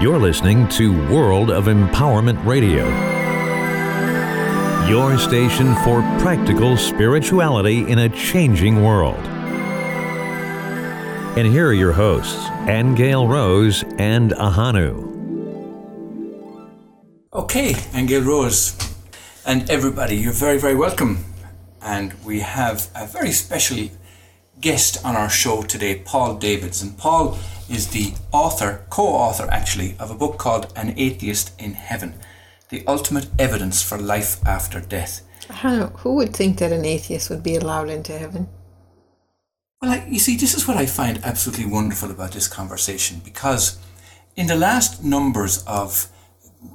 You're listening to World of Empowerment Radio, your station for practical spirituality in a changing world. And here are your hosts, Angel Rose and Ahanu. Okay, Angel Rose and everybody, you're very, very welcome. And we have a very special guest on our show today, Paul Davids. And Paul is the author, co author actually, of a book called An Atheist in Heaven The Ultimate Evidence for Life After Death. I don't know. Who would think that an atheist would be allowed into heaven? Well, I, you see, this is what I find absolutely wonderful about this conversation because in the last numbers of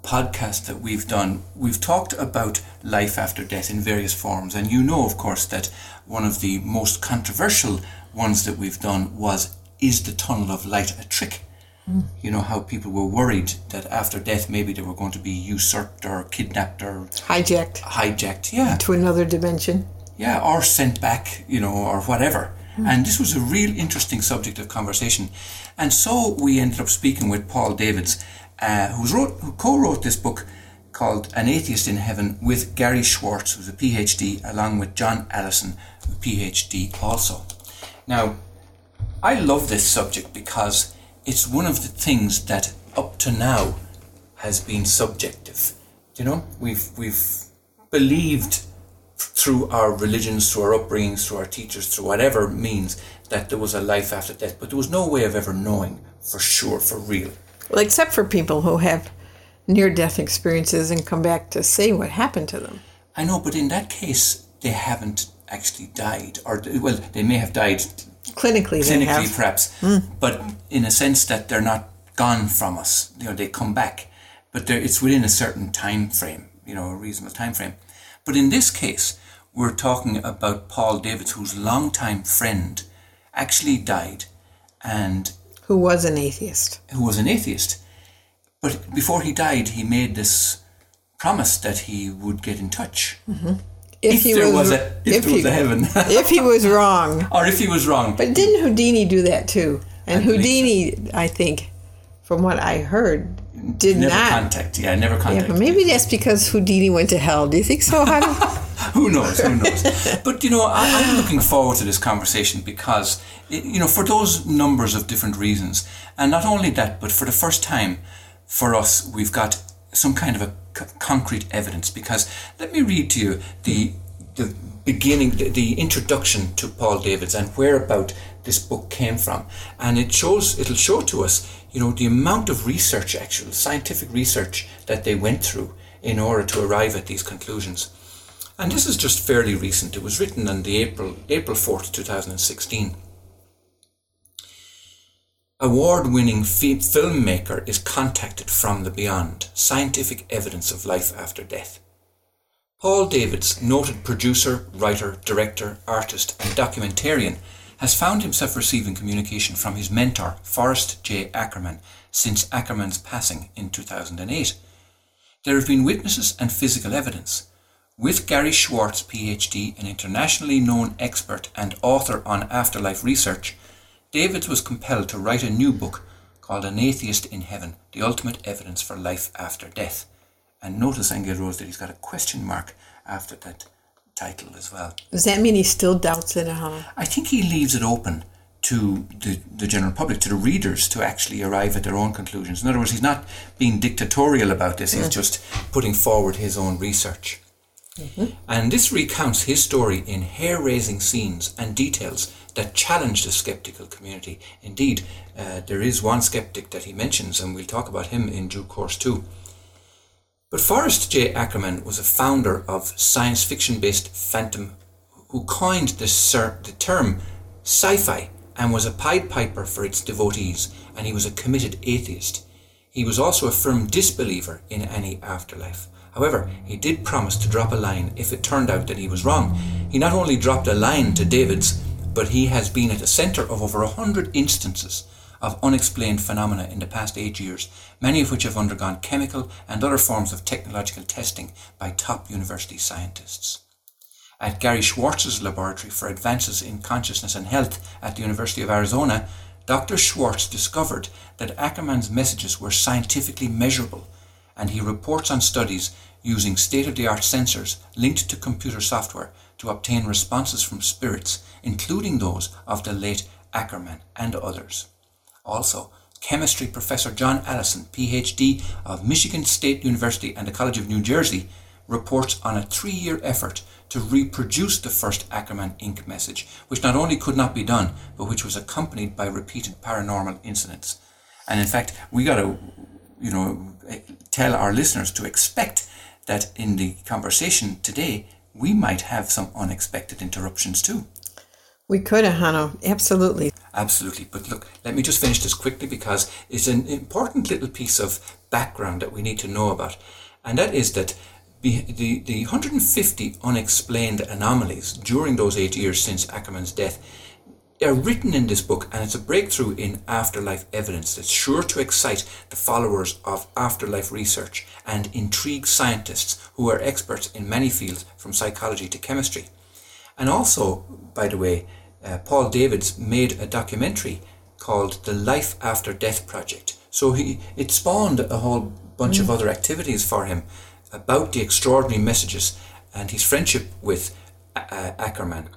podcasts that we've done, we've talked about life after death in various forms. And you know, of course, that one of the most controversial ones that we've done was Is the Tunnel of Light a Trick? Mm. You know, how people were worried that after death maybe they were going to be usurped or kidnapped or hijacked. Hijacked, yeah. To another dimension. Yeah, or sent back, you know, or whatever. Mm. And this was a real interesting subject of conversation. And so we ended up speaking with Paul Davids uh, wrote, who co-wrote this book called An Atheist in Heaven with Gary Schwartz, who's a PhD, along with John Allison, a PhD also. Now, I love this subject because it's one of the things that up to now has been subjective. You know, we've we've believed through our religions, through our upbringings, through our teachers, through whatever means that there was a life after death, but there was no way of ever knowing for sure, for real. Well, except for people who have near death experiences and come back to say what happened to them. I know, but in that case, they haven't actually died, or well, they may have died clinically, clinically perhaps, mm. but in a sense that they're not gone from us. You know, they come back, but it's within a certain time frame. You know, a reasonable time frame. But in this case, we're talking about Paul Davids, whose longtime friend actually died, and who was an atheist. Who was an atheist. But before he died, he made this promise that he would get in touch. Mm-hmm. If, if, he there was, was a, if, if there was he, a heaven. if he was wrong. Or if he was wrong. But didn't Houdini do that too? And I Houdini, I think, from what I heard, did never not contact. Yeah, never contact. Yeah, maybe that's because Houdini went to hell. Do you think so, who knows? Who knows? but you know, I, am looking forward to this conversation because you know, for those numbers of different reasons, and not only that, but for the first time, for us, we've got some kind of a c- concrete evidence. Because let me read to you the the beginning, the, the introduction to Paul Davids and where about this book came from, and it shows it'll show to us you know, the amount of research, actual scientific research that they went through in order to arrive at these conclusions. And this is just fairly recent. It was written on the April April 4th, 2016. Award-winning filmmaker is contacted from the beyond. Scientific evidence of life after death. Paul Davids, noted producer, writer, director, artist, and documentarian, has found himself receiving communication from his mentor, Forrest J. Ackerman, since Ackerman's passing in 2008. There have been witnesses and physical evidence. With Gary Schwartz, PhD, an internationally known expert and author on afterlife research, Davids was compelled to write a new book called An Atheist in Heaven The Ultimate Evidence for Life After Death. And notice, Angel Rose, that he's got a question mark after that title as well. Does that mean he still doubts it, huh? I think he leaves it open to the, the general public, to the readers, to actually arrive at their own conclusions. In other words, he's not being dictatorial about this, he's mm. just putting forward his own research. Mm-hmm. And this recounts his story in hair raising scenes and details that challenge the skeptical community. Indeed, uh, there is one skeptic that he mentions, and we'll talk about him in due course too. But Forrest J. Ackerman was a founder of science fiction based fandom who coined the, the term sci fi and was a Pied Piper for its devotees, and he was a committed atheist. He was also a firm disbeliever in any afterlife. However, he did promise to drop a line if it turned out that he was wrong. He not only dropped a line to Davids, but he has been at the centre of over a hundred instances of unexplained phenomena in the past eight years, many of which have undergone chemical and other forms of technological testing by top university scientists. At Gary Schwartz's laboratory for advances in consciousness and health at the University of Arizona, Dr. Schwartz discovered that Ackerman's messages were scientifically measurable, and he reports on studies using state of the art sensors linked to computer software to obtain responses from spirits, including those of the late Ackerman and others. Also, chemistry professor John Allison, PhD of Michigan State University and the College of New Jersey, reports on a three year effort to reproduce the first Ackerman ink message, which not only could not be done, but which was accompanied by repeated paranormal incidents. And in fact, we got to, you know, tell our listeners to expect that in the conversation today, we might have some unexpected interruptions too. We could have, Hanno. Absolutely. Absolutely. But look, let me just finish this quickly because it's an important little piece of background that we need to know about. And that is that the, the, the 150 unexplained anomalies during those eight years since Ackerman's death are written in this book, and it's a breakthrough in afterlife evidence that's sure to excite the followers of afterlife research and intrigue scientists who are experts in many fields from psychology to chemistry. And also, by the way, uh, Paul Davids made a documentary called The Life After Death Project. So he it spawned a whole bunch mm. of other activities for him about the extraordinary messages and his friendship with uh, Ackerman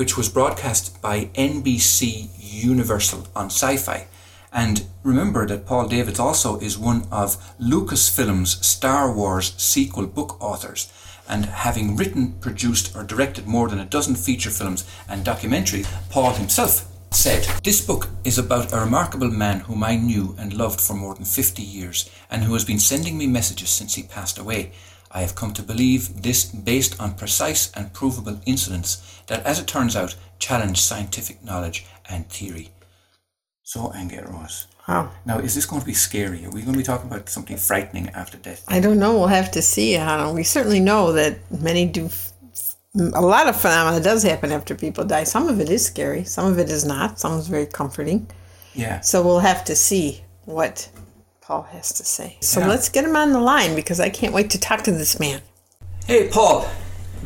which was broadcast by NBC Universal on Sci Fi. And remember that Paul Davids also is one of Lucasfilm's Star Wars sequel book authors. And having written, produced, or directed more than a dozen feature films and documentaries, Paul himself said, This book is about a remarkable man whom I knew and loved for more than 50 years, and who has been sending me messages since he passed away. I have come to believe this based on precise and provable incidents that, as it turns out, challenge scientific knowledge and theory. So, Ange Ross. Wow. Now, is this going to be scary? Are we going to be talking about something frightening after death? I don't know. We'll have to see, Hannah. We certainly know that many do. A lot of phenomena does happen after people die. Some of it is scary. Some of it is not. Some is very comforting. Yeah. So we'll have to see what Paul has to say. So yeah. let's get him on the line because I can't wait to talk to this man. Hey, Paul.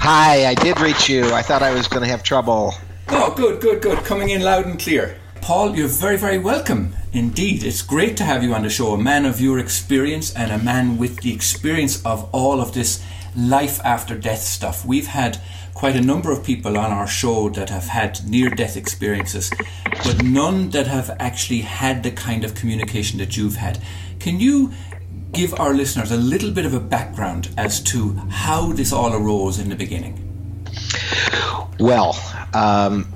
Hi, I did reach you. I thought I was going to have trouble. Oh, good, good, good. Coming in loud and clear. Paul, you're very, very welcome indeed. It's great to have you on the show, a man of your experience and a man with the experience of all of this life after death stuff. We've had quite a number of people on our show that have had near death experiences, but none that have actually had the kind of communication that you've had. Can you give our listeners a little bit of a background as to how this all arose in the beginning? Well, um,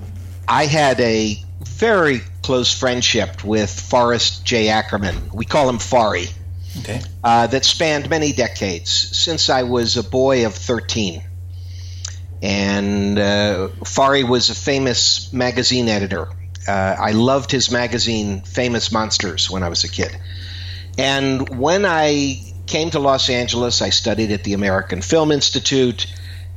I had a very close friendship with Forrest J. Ackerman. We call him Forry. Okay. Uh, that spanned many decades since I was a boy of 13. And uh, Forry was a famous magazine editor. Uh, I loved his magazine, Famous Monsters, when I was a kid. And when I came to Los Angeles, I studied at the American Film Institute,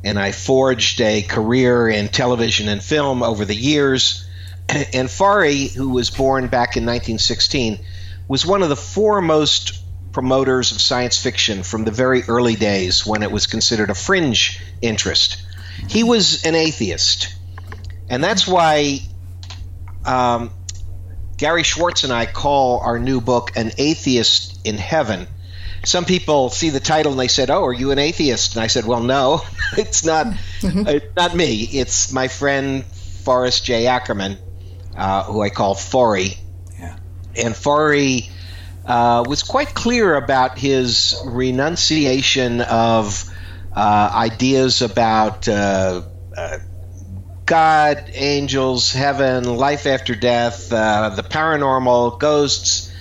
and I forged a career in television and film over the years. And Forry, who was born back in 1916, was one of the foremost promoters of science fiction from the very early days when it was considered a fringe interest. He was an atheist. And that's why um, Gary Schwartz and I call our new book An Atheist in Heaven. Some people see the title and they said, "Oh, are you an atheist?" And I said, "Well, no, it's not. Mm-hmm. uh, not me. It's my friend Forrest J. Ackerman, uh, who I call Forry. Yeah. And Forry uh, was quite clear about his renunciation of uh, ideas about uh, uh, God, angels, heaven, life after death, uh, the paranormal, ghosts,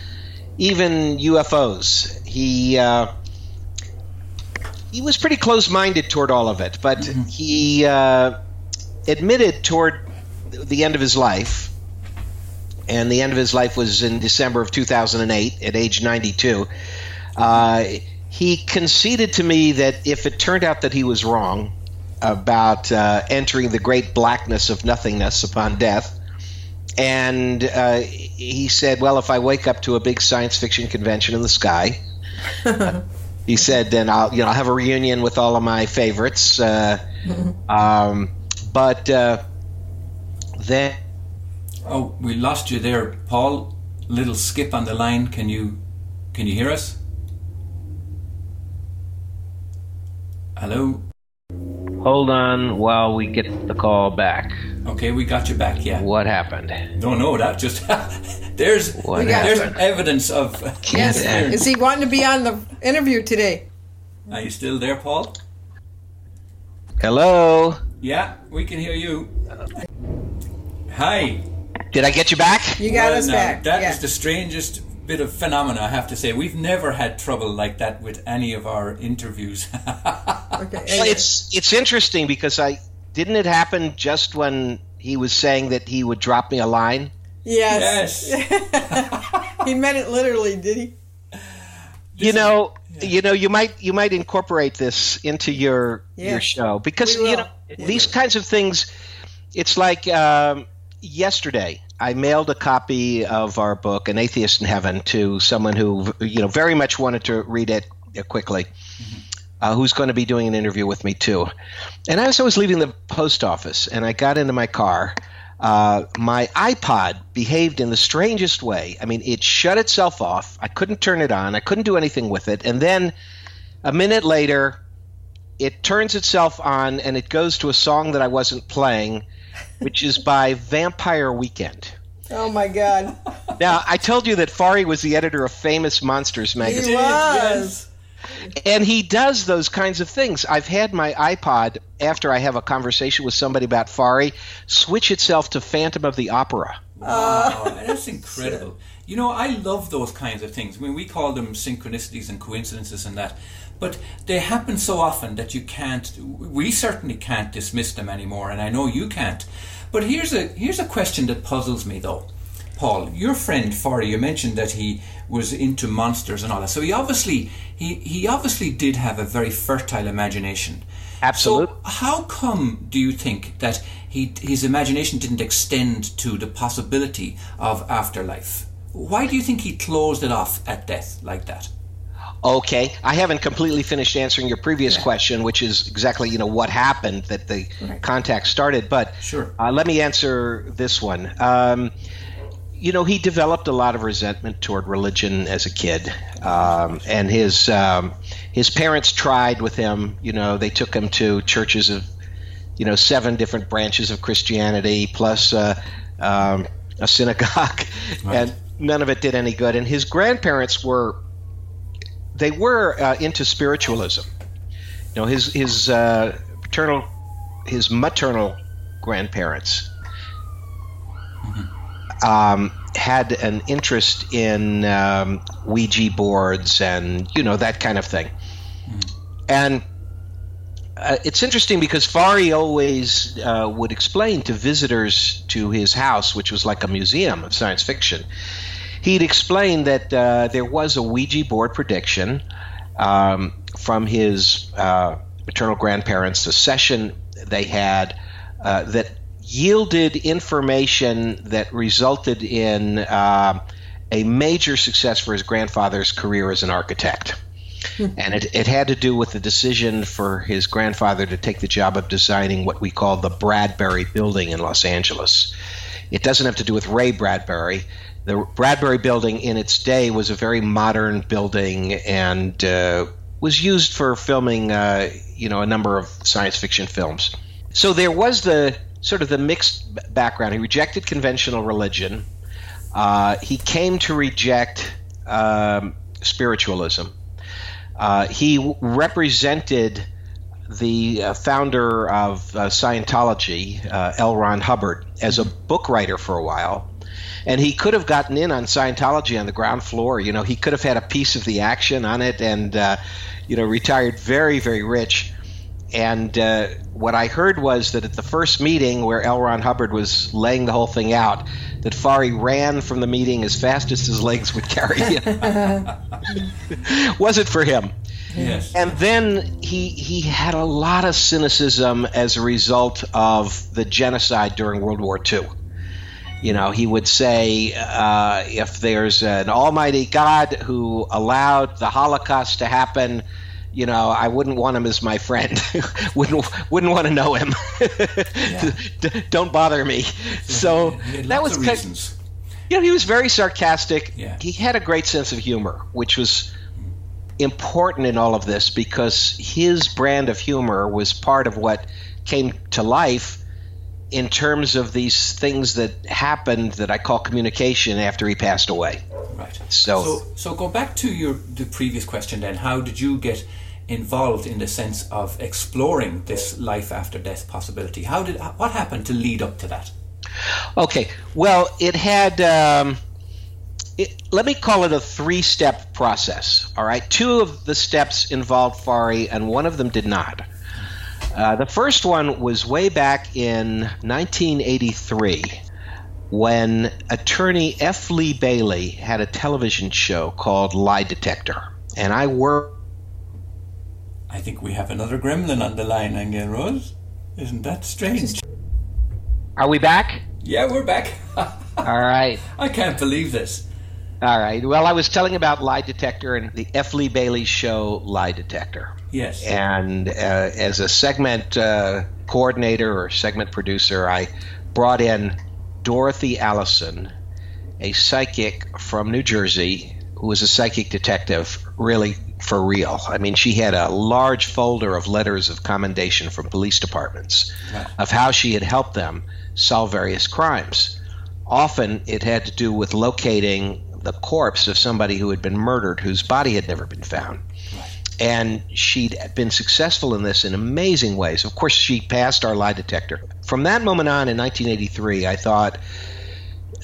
even UFOs. He uh, he was pretty close-minded toward all of it, but mm-hmm. he uh, admitted toward the end of his life, and the end of his life was in December of 2008 at age 92. Uh, he conceded to me that if it turned out that he was wrong, about uh, entering the great blackness of nothingness upon death. And uh, he said, Well, if I wake up to a big science fiction convention in the sky, he said, then I'll, you know, I'll have a reunion with all of my favorites. Uh, um, but uh, then Oh, we lost you there, Paul. Little skip on the line. Can you can you hear us? Hello. Hold on while we get the call back. Okay, we got you back. Yeah. What happened? No, no, that just there's What there's happened? evidence of. Can't Yes. Is he wanting to be on the interview today? Are you still there, Paul? Hello? Yeah, we can hear you. Hi. Did I get you back? You got Well, us now, back. That yeah. the strangest bit of phenomena, I have to say. We've never had trouble like that with any of our interviews. okay. Well, it's it's interesting because I didn't it happen just when he was saying that he would drop me a line? yes. yes. he meant it literally, did he? you know, you know, you might you might incorporate this into your your show because you will. know these kinds of things. It's like um, yesterday. I mailed a copy of our book, An Atheist in Heaven, to someone who you know very much wanted to read it uh, quickly. Uh, who's going to be doing an interview with me too? And as I was leaving the post office, and I got into my car, uh, my iPod behaved in the strangest way. I mean, it shut itself off. I couldn't turn it on. I couldn't do anything with it. And then a minute later, it turns itself on and it goes to a song that I wasn't playing, which is by Vampire Weekend. Oh my God. Now, I told you that Forry was the editor of Famous Monsters magazine. He was. And he does those kinds of things. I've had my iPod, after I have a conversation with somebody about Forry, switch itself to Phantom of the Opera. Uh, wow, that's incredible. You know, I love those kinds of things. I mean, we call them synchronicities and coincidences and that, but they happen so often that you can't. We certainly can't dismiss them anymore, and I know you can't. But here's a here's a question that puzzles me, though. Paul, your friend Forry, you mentioned that he was into monsters and all that. So he obviously he, he obviously did have a very fertile imagination. Absolutely. So how come do you think that he his imagination didn't extend to the possibility of afterlife? Why do you think he closed it off at death like that? Okay, I haven't completely finished answering your previous question, which is exactly you know what happened that the contact started. But Sure. uh, let me answer this one. Um, you know, he developed a lot of resentment toward religion as a kid, um, and his um, his parents tried with him. You know, they took him to churches of you know seven different branches of Christianity plus uh, um, a synagogue, and none of it did any good. And his grandparents were they were uh, into spiritualism. You know, his his uh, paternal, his maternal grandparents um, had an interest in um, Ouija boards and you know that kind of thing. And uh, it's interesting because Forry always uh, would explain to visitors to his house, which was like a museum of science fiction. He'd explained that uh, there was a Ouija board prediction um, from his uh, maternal grandparents, a session they had uh, that yielded information that resulted in uh, a major success for his grandfather's career as an architect. And it, it had to do with the decision for his grandfather to take the job of designing what we call the Bradbury Building in Los Angeles. It doesn't have to do with Ray Bradbury. The Bradbury Building in its day was a very modern building and uh, was used for filming, uh, you know, a number of science fiction films. So there was the sort of the mixed background. He rejected conventional religion. Uh, he came to reject um, spiritualism. Uh, he represented the uh, founder of uh, Scientology, L. Ron Hubbard, as a book writer for a while. And he could have gotten in on Scientology on the ground floor. You know, he could have had a piece of the action on it and, uh, you know, retired very, very rich. And uh, what I heard was that at the first meeting where L. Ron Hubbard was laying the whole thing out, that Forry ran from the meeting as fast as his legs would carry him. was it for him? Yes. And then he he had a lot of cynicism as a result of the genocide during World War II. You know, he would say uh, if there's an Almighty God who allowed the Holocaust to happen, you know, I wouldn't want him as my friend. wouldn't wouldn't want to know him. D- Don't bother me. So that was of you know, he was very sarcastic. Yeah. He had a great sense of humor, which was important in all of this because his brand of humor was part of what came to life in terms of these things that happened that I call communication after he passed away. Right. So- so, so go back to your the previous question. Then, how did you get involved in the sense of exploring this life after death possibility? How did what happened to lead up to that? Okay. Well, it had. Um, it, let me call it a three-step process. All right. Two of the steps involved Forry, and one of them did not. Uh, the first one was way back in 1983 when attorney F. Lee Bailey had a television show called Lie Detector, and I worked. I think we have another gremlin on the line, Angel Rose. Isn't that strange? Are we back? Yeah, we're back. All right. I can't believe this. All right. Well, I was telling about Lie Detector and the F. Lee Bailey show Lie Detector. Yes. And uh, as a segment uh, coordinator or segment producer, I brought in Dorothy Allison, a psychic from New Jersey who was a psychic detective, really for real. I mean, she had a large folder of letters of commendation from police departments Right. of how she had helped them solve various crimes. Often it had to do with locating the corpse of somebody who had been murdered whose body had never been found and she'd been successful in this in amazing ways. Of course, she passed our lie detector. From that moment on in 1983, I thought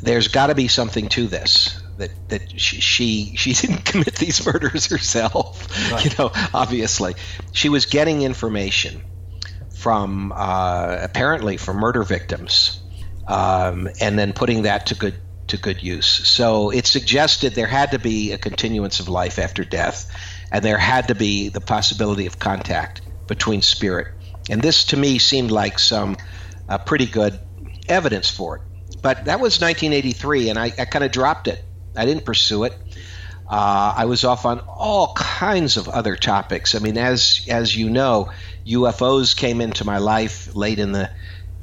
there's got to be something to this. That that she she, she didn't commit these murders herself, Right. you know. Obviously, she was getting information from uh, apparently from murder victims, um, and then putting that to good to good use. So it suggested there had to be a continuance of life after death, and there had to be the possibility of contact between spirit. And this to me seemed like some uh, pretty good evidence for it. But that was 1983, and I, I kind of dropped it. I didn't pursue it. Uh, I was off on all kinds of other topics. I mean, as as you know, UFOs came into my life late in the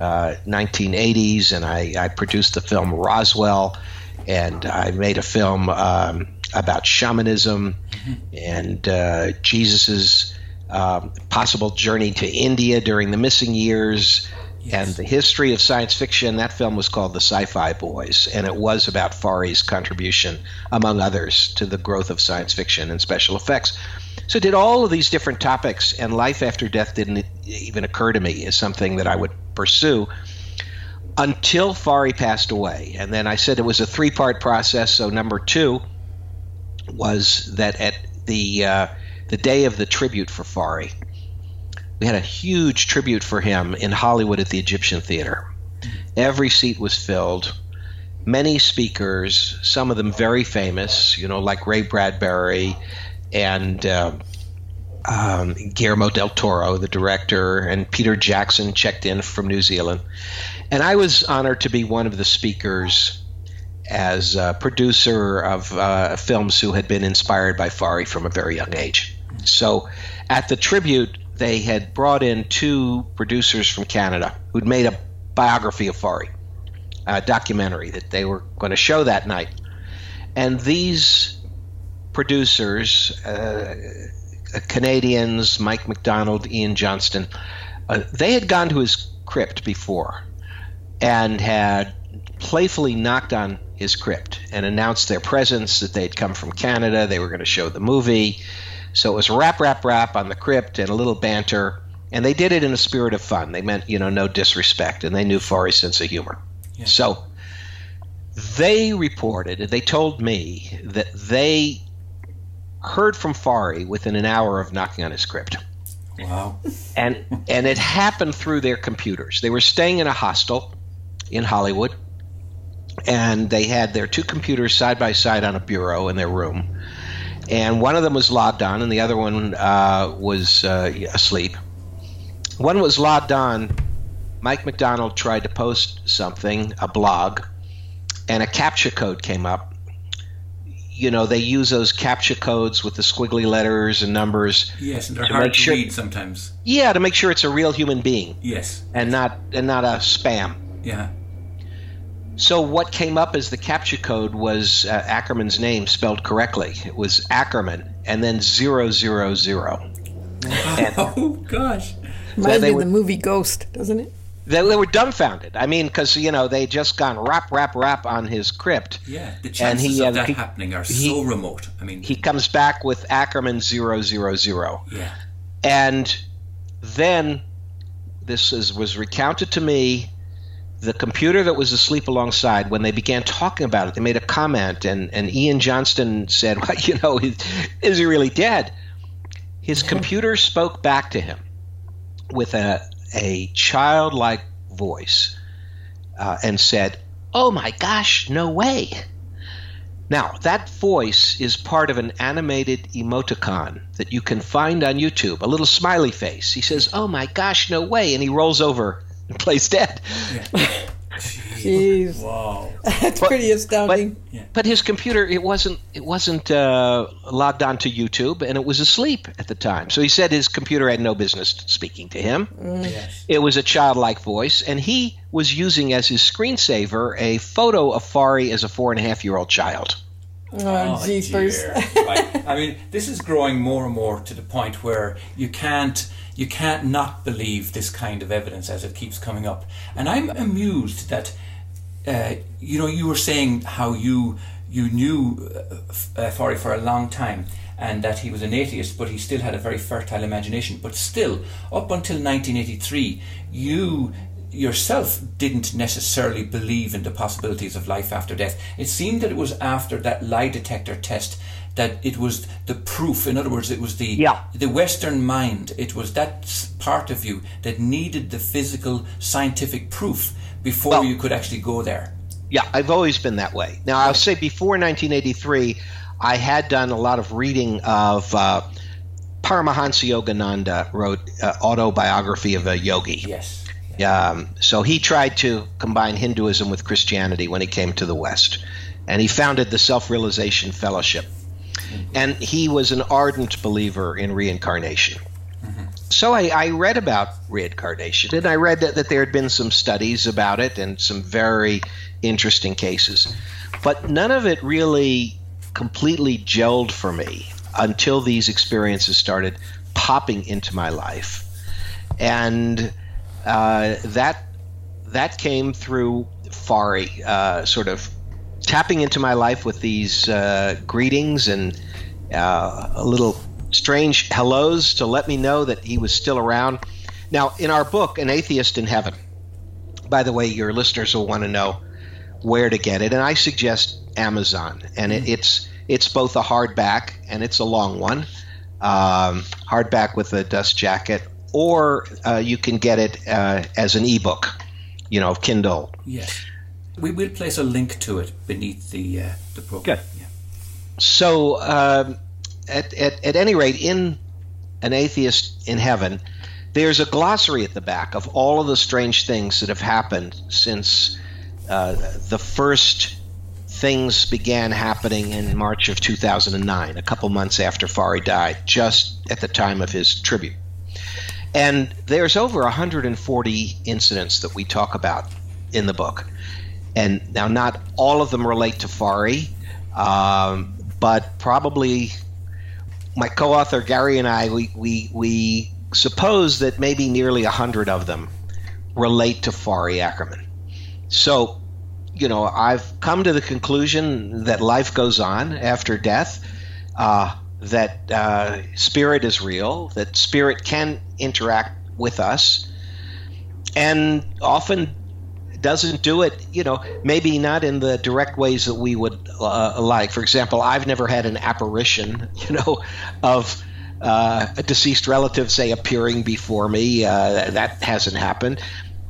uh, 1980s, and I, I produced the film Roswell, and I made a film um, about shamanism and uh, Jesus's um, possible journey to India during the missing years. And the history of science fiction, that film was called The Sci Fi Boys, and it was about Forry's contribution, among others, to the growth of science fiction and special effects. So, did all of these different topics, and life after death didn't even occur to me as something that I would pursue until Forry passed away. And then I said it was a three part process. So, number two was that at the, uh, the day of the tribute for Forry, we had a huge tribute for him in Hollywood at the Egyptian Theater. Every seat was filled. Many speakers, some of them very famous, you know, like Ray Bradbury and uh, um, Guillermo del Toro, the director, and Peter Jackson checked in from New Zealand. And I was honored to be one of the speakers as a producer of uh, films who had been inspired by Forry from a very young age. So at the tribute, they had brought in two producers from Canada who'd made a biography of Forry, a documentary that they were going to show that night. And these producers, uh, Canadians, Mike McDonald, Ian Johnston, uh, they had gone to his crypt before and had playfully knocked on his crypt and announced their presence that they'd come from Canada. They were going to show the movie. So it was rap, rap, rap on the crypt and a little banter. And they did it in a spirit of fun. They meant, you know, no disrespect. And they knew Forry's sense of humor. So they reported, they told me that they heard from Forry within an hour of knocking on his crypt Wow. and and it happened through their computers. They were staying in a hostel in Hollywood, and they had their two computers side by side on a bureau in their room, and one of them was logged on, and the other one uh, was uh, asleep. One was logged on. Mike McDonald tried to post something, a blog, and a CAPTCHA code came up you know they use those CAPTCHA codes with the squiggly letters and numbers. Yes, and they're To hard make to sure- read sometimes. Yeah, to make sure it's a real human being Yes. and not and not a spam. Yeah. So what came up as the CAPTCHA code was uh, Ackerman's name spelled correctly. It was Ackerman and then zero zero zero. Oh gosh. Reminds they me of the movie Ghost, doesn't it? They, they were dumbfounded. I mean, because you know they just gone rap rap rap on his crypt. Yeah. The And chances he, of uh, that he- happening are he- so remote. I mean, He comes back with Ackerman zero zero zero. yeah. And then this is, was recounted to me. The computer that was asleep alongside, when they began talking about it, they made a comment, and, and Ian Johnston said, well, you know, is, is he really dead? His computer spoke back to him with a, a childlike voice uh, and said, Oh my gosh, no way. Now, that voice is part of an animated emoticon that you can find on YouTube, a little smiley face. He says, Oh my gosh, no way. And he rolls over and plays dead. Jeez, Wow. that's pretty astounding. But his computer, it wasn't, it wasn't uh, logged onto YouTube, and it was asleep at the time. So he said his computer had no business speaking to him. Yes. It was a childlike voice, and he was using as his screensaver a photo of Forry as a four and a half year old child. oh, Oh, jeepers. dear. Right. I mean, this is growing more and more to the point where you can't you can't not believe this kind of evidence as it keeps coming up. And I'm amused that uh, you know you were saying how you you knew uh, uh, Forry for a long time and that he was an atheist, but he still had a very fertile imagination. But still, up until 1983, you yourself didn't necessarily believe in the possibilities of life after death. It seemed that it was after that lie detector test that it was the proof. In other words, it was the Yeah. the Western mind. It was that part of you that needed the physical scientific proof before Well- you could actually go there. Yeah, I've always been that way. Now, I'll say before 1983, I had done a lot of reading of uh, Paramahansa Yogananda wrote uh, autobiography of a yogi. Yes. Um, so he tried to combine Hinduism with Christianity when he came to the West, and he founded the Self Realization Fellowship. And he was an ardent believer in reincarnation. So I, I read about reincarnation, and I read that, that there had been some studies about it and some very interesting cases, but none of it really completely gelled for me until these experiences started popping into my life, and uh, that that came through Forry, uh, sort of tapping into my life with these uh, greetings and uh, a little strange hellos to let me know that he was still around. Now, in our book, An Atheist in Heaven, by the way, your listeners will want to know where to get it, and I suggest Amazon. And it, it's it's both a hardback and it's a long one, um, hardback with a dust jacket, or uh, you can get it uh, as an ebook, you know, Kindle. Yes. We will place a link to it beneath the uh, the program. Good. Yeah. So, um, at, at, at any rate, in An Atheist in Heaven, there's a glossary at the back of all of the strange things that have happened since uh, the first things began happening in March of 2009, a couple months after Forry died, just at the time of his tribute. And there's over 140 incidents that we talk about in the book. And now, not all of them relate to Forry, um, but probably my co-author Gary and I, we, we, we suppose that maybe nearly a 100 of them relate to Forry Ackerman. So, you know, I've come to the conclusion that life goes on after death, uh, that uh, spirit is real, that spirit can interact with us, and often doesn't do it, you know, maybe not in the direct ways that we would uh, like. For example, I've never had an apparition, you know, of uh, a deceased relative, say, appearing before me. Uh, that hasn't happened.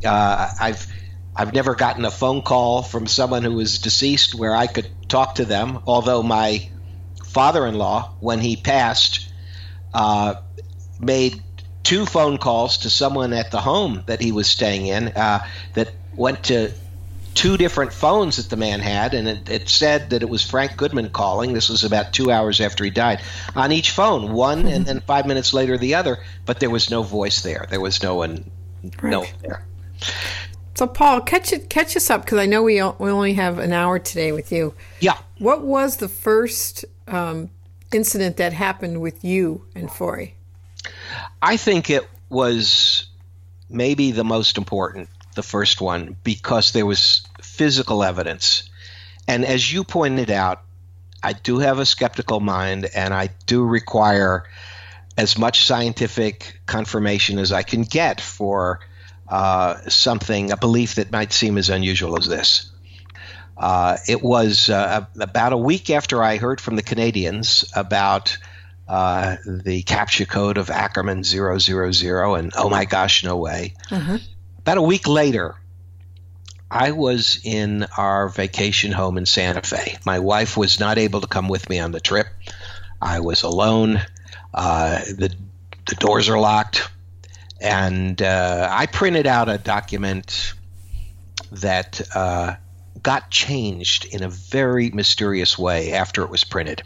Uh, I've I've never gotten a phone call from someone who was deceased where I could talk to them. Although my father-in-law, when he passed, uh, made two phone calls to someone at the home that he was staying in uh, that went to two different phones that the man had, and it, it, said that it was Frank Goodman calling. This was about two hours after he died. On each phone, one, and then five minutes later, the other, but there was no voice there. There was no one, right. no one there. So, Paul, catch it, catch us up because I know we we only have an hour today with you. Yeah. What was the first um, incident that happened with you and Forry? I think it was maybe the most important, the first one, because there was physical evidence. And as you pointed out, I do have a skeptical mind and I do require as much scientific confirmation as I can get for uh, something, a belief that might seem as unusual as this. Uh, it was uh, about a week after I heard from the Canadians about uh, the CAPTCHA code of Ackerman 000 and oh my gosh, no way. Mm-hmm. About a week later, I was in our vacation home in Santa Fe. My wife was not able to come with me on the trip. I was alone. Uh, the the doors are locked, and uh, I printed out a document that uh, got changed in a very mysterious way after it was printed.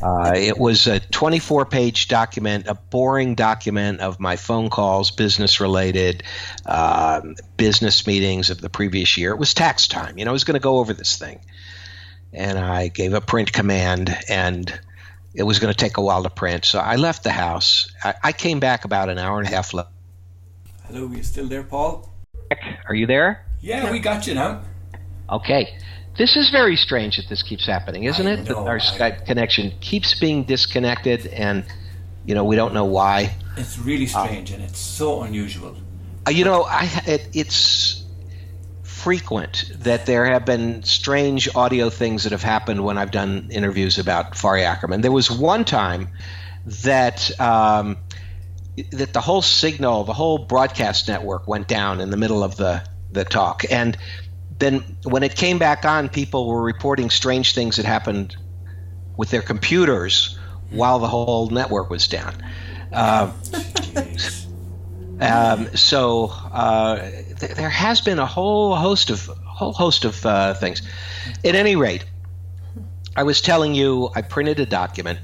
Uh, it was a 24 page document, a boring document of my phone calls, business related, uh, business meetings of the previous year. It was tax time. You know, I was going to go over this thing. And I gave a print command, and it was going to take a while to print. So I left the house. I, I came back about an hour and a half later. Hello, are you still there, Paul? Are you there? Yeah, we got you now. Okay. This is very strange that this keeps happening, isn't I it? Know, that our I... Skype connection keeps being disconnected, and you know we don't know why. It's really strange, uh, and it's so unusual. Uh, you know, I it, it's frequent that there have been strange audio things that have happened when I've done interviews about Forry Ackerman. There was one time that. Um, that the whole signal, the whole broadcast network went down in the middle of the, the talk. And then when it came back on, people were reporting strange things that happened with their computers while the whole network was down. Uh, um, so uh, th- there has been a whole host of whole host of uh, things. At any rate, I was telling you I printed a document.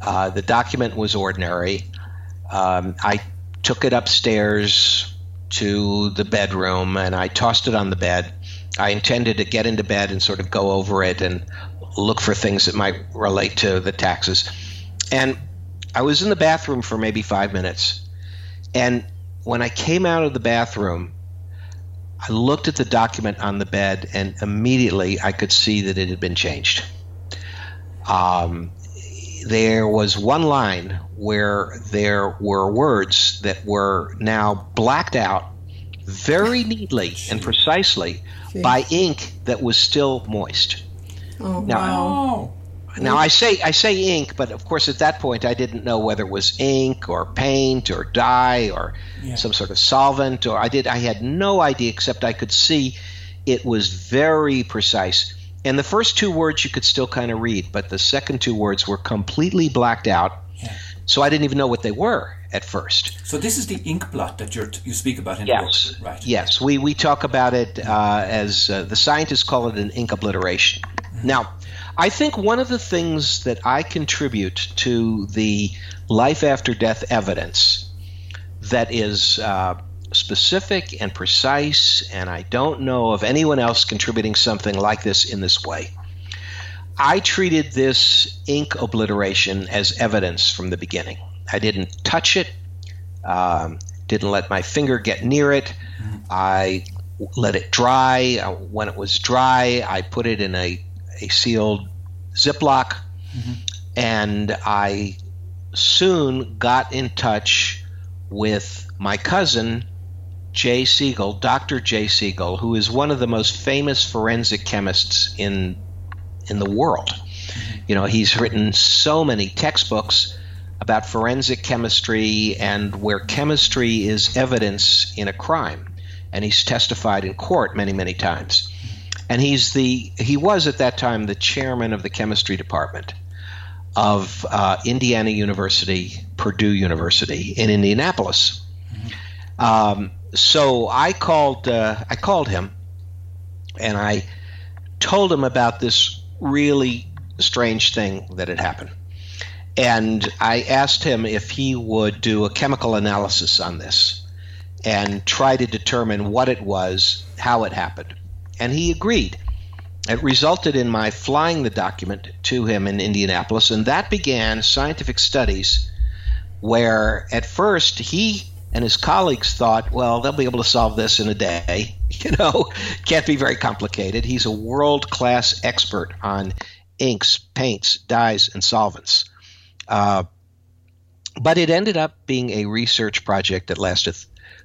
Uh, the document was ordinary. Um, I took it upstairs to the bedroom and I tossed it on the bed. I intended to get into bed and sort of go over it and look for things that might relate to the taxes. And I was in the bathroom for maybe five minutes. And when I came out of the bathroom, I looked at the document on the bed and immediately I could see that it had been changed. Um, there was one line where there were words that were now blacked out very neatly and precisely by ink that was still moist. Oh, now, wow. Now I say I say ink, but of course at that point I didn't know whether it was ink or paint or dye or yeah. some sort of solvent or I did I had no idea except I could see it was very precise. And the first two words you could still kind of read, but the second two words were completely blacked out. Yeah. So I didn't even know what they were at first. So this is the ink blot that you you speak about in yes. the book, right? Yes, we we talk about it uh, as uh, the scientists call it an ink obliteration. Mm-hmm. Now, I think one of the things that I contribute to the life after death evidence that is uh, specific and precise, and I don't know of anyone else contributing something like this in this way. I treated this ink obliteration as evidence from the beginning. I didn't touch it, um, didn't let my finger get near it. I let it dry. Uh, when it was dry, I put it in a, a sealed Ziploc, mm-hmm. and I soon got in touch with my cousin Jay Siegel, Dr. Jay Siegel, who is one of the most famous forensic chemists in in the world. You know, he's written so many textbooks about forensic chemistry and where chemistry is evidence in a crime. And he's testified in court many, many times. And he's the he was at that time the chairman of the chemistry department of uh, Indiana University, Purdue University in Indianapolis. Um, so I called uh, I called him and I told him about this really strange thing that had happened. And I asked him if he would do a chemical analysis on this and try to determine what it was, how it happened. And he agreed. It resulted in my flying the document to him in Indianapolis, and that began scientific studies where at first he and his colleagues thought, well, they'll be able to solve this in a day. You know, can't be very complicated. He's a world class expert on inks, paints, dyes, and solvents. Uh, but it ended up being a research project that lasted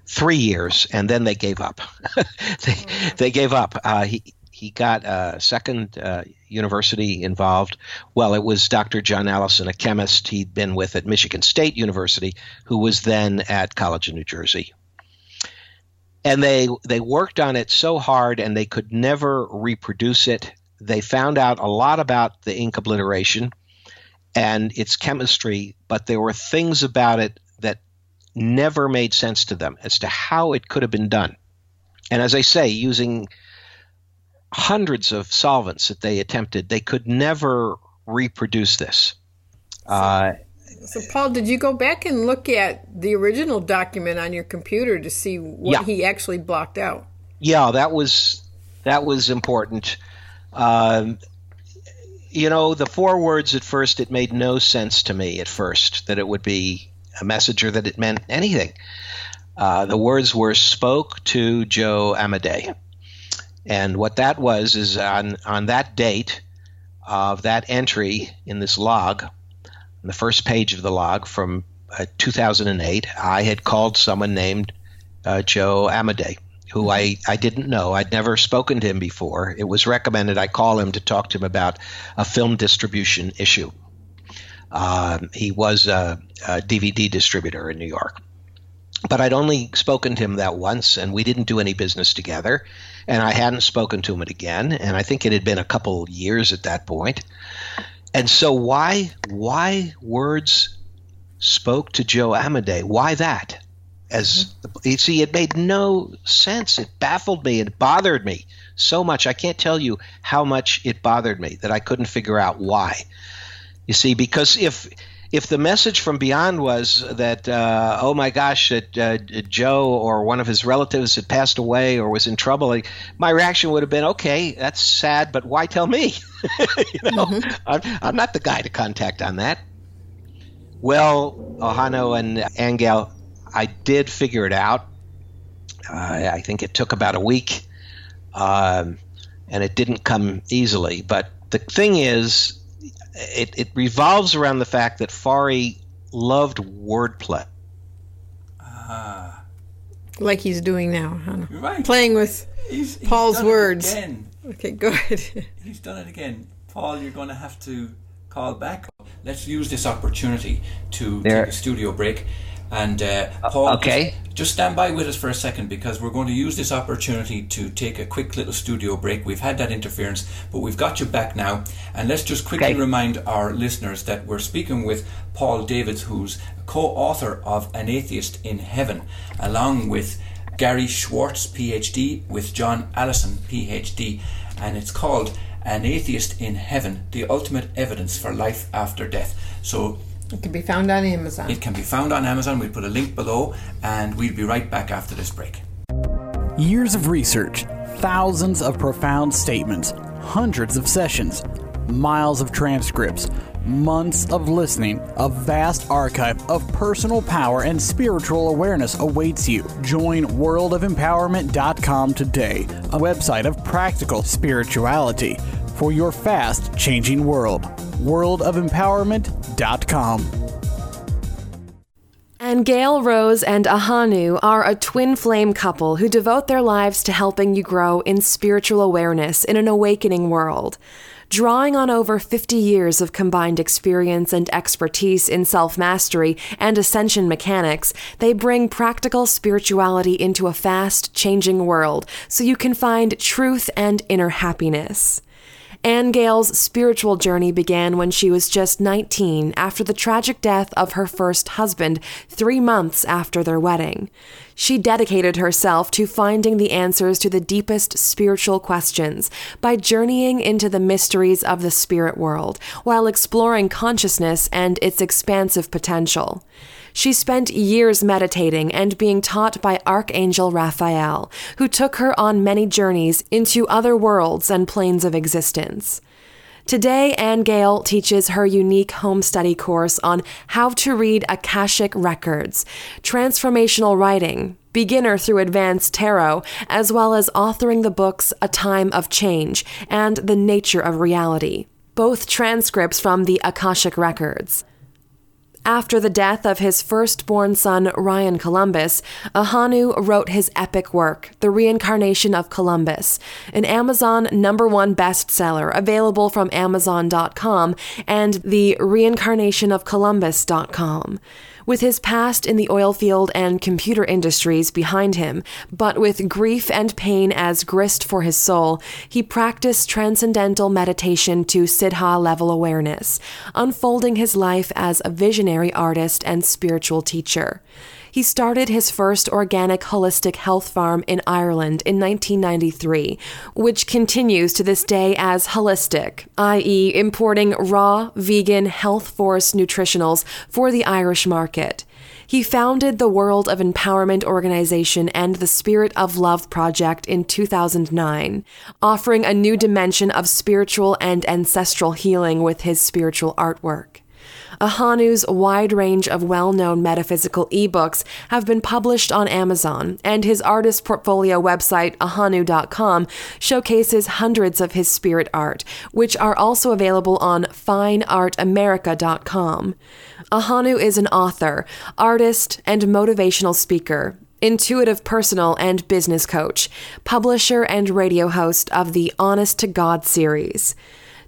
three years, and then they gave up. they, they gave up. Uh, he got a second uh, university involved. Well, it was Dr. John Allison, a chemist he'd been with at Michigan State University, who was then at College of New Jersey. And they they worked on it so hard, and they could never reproduce it. They found out a lot about the ink obliteration and its chemistry, but there were things about it that never made sense to them as to how it could have been done. And as I say, using hundreds of solvents that they attempted, they could never reproduce this. Uh, so, Paul, did you go back and look at the original document on your computer to see what Yeah. he actually blocked out? yeah, that was that was important. Um, you know, the four words at first, it made no sense to me at first that it would be a message or that it meant anything. Uh, the words were spoke to Joe Amodei. And what that was is on, on that date of that entry in this log, the first page of the log from uh, 2008, I had called someone named uh, Joe Amodei, who I, I didn't know. I'd never spoken to him before. It was recommended I call him to talk to him about a film distribution issue. Um, he was a, a DVD distributor in New York. But I'd only spoken to him that once, and we didn't do any business together. And I hadn't spoken to him again, and I think it had been a couple years at that point. And so, why why words spoke to Joe Amodei? Why that? As mm-hmm. you see, it made no sense. It baffled me. It bothered me so much. I can't tell you how much it bothered me that I couldn't figure out why. You see, because if if the message from beyond was that uh, oh my gosh that uh, Joe or one of his relatives had passed away or was in trouble, like, my reaction would have been okay, that's sad, but why tell me? you know, I'm, I'm not the guy to contact on that. Well, Ahanu and Angel, I did figure it out. Uh, I think it took about a week, um, and it didn't come easily. But the thing is, it, it revolves around the fact that Forry loved wordplay. Ah. Like he's doing now, huh? You're right. Playing with. He's, he's Paul's done it words. again. Okay, go ahead. He's done it again. Paul, you're going to have to call back. Let's use this opportunity to There- take a studio break. And uh, Paul, okay. just, just stand by with us for a second because we're going to use this opportunity to take a quick little studio break. We've had that interference, but we've got you back now. And let's just quickly Okay. remind our listeners that we're speaking with Paul Davids, who's co-author of An Atheist in Heaven, along with Gary Schwartz, PhD, with John Allison, PhD, and it's called An Atheist in Heaven: The Ultimate Evidence for Life After Death. So It can be found on Amazon. it can be found on Amazon. We'll put a link below, and we'll be right back after this break. Years of research, thousands of profound statements, hundreds of sessions, miles of transcripts, months of listening, a vast archive of personal power and spiritual awareness awaits you. Join worldofempowerment.com today, a website of practical spirituality for your fast changing world. worldofempowerment.com. And Gail Rose and Ahanu are a twin flame couple who devote their lives to helping you grow in spiritual awareness in an awakening world. Drawing on over 50 years of combined experience and expertise in self mastery and ascension mechanics, they bring practical spirituality into a fast changing world so you can find truth and inner happiness. Angel's spiritual journey began when she was just 19 after the tragic death of her first husband, three months after their wedding. She dedicated herself to finding the answers to the deepest spiritual questions by journeying into the mysteries of the spirit world while exploring consciousness and its expansive potential. She spent years meditating and being taught by Archangel Raphael, who took her on many journeys into other worlds and planes of existence. Today, Angel teaches her unique home study course on how to read Akashic records, transformational writing, beginner through advanced tarot, as well as authoring the books A Time of Change and The Nature of Reality, both transcripts from the Akashic records. After the death of his firstborn son, Ryan Columbus, Ahanu wrote his epic work, The Reincarnation of Columbus, an Amazon number one bestseller available from Amazon.com and the reincarnationofcolumbus.com with his past in the oil field and computer industries behind him, but with grief and pain as grist for his soul, he practiced transcendental meditation to Siddha level awareness, unfolding his life as a visionary artist and spiritual teacher. He started his first organic holistic health farm in Ireland in 1993, which continues to this day as Holistic, i.e., importing raw, vegan, health force nutritionals for the Irish market. He founded the World of Empowerment organization and the Spirit of Love project in 2009, offering a new dimension of spiritual and ancestral healing with his spiritual artwork. Ahanu's wide range of well known metaphysical ebooks have been published on Amazon, and his artist portfolio website, ahanu.com, showcases hundreds of his spirit art, which are also available on fineartamerica.com. Ahanu is an author, artist, and motivational speaker, intuitive personal and business coach, publisher, and radio host of the Honest to God series.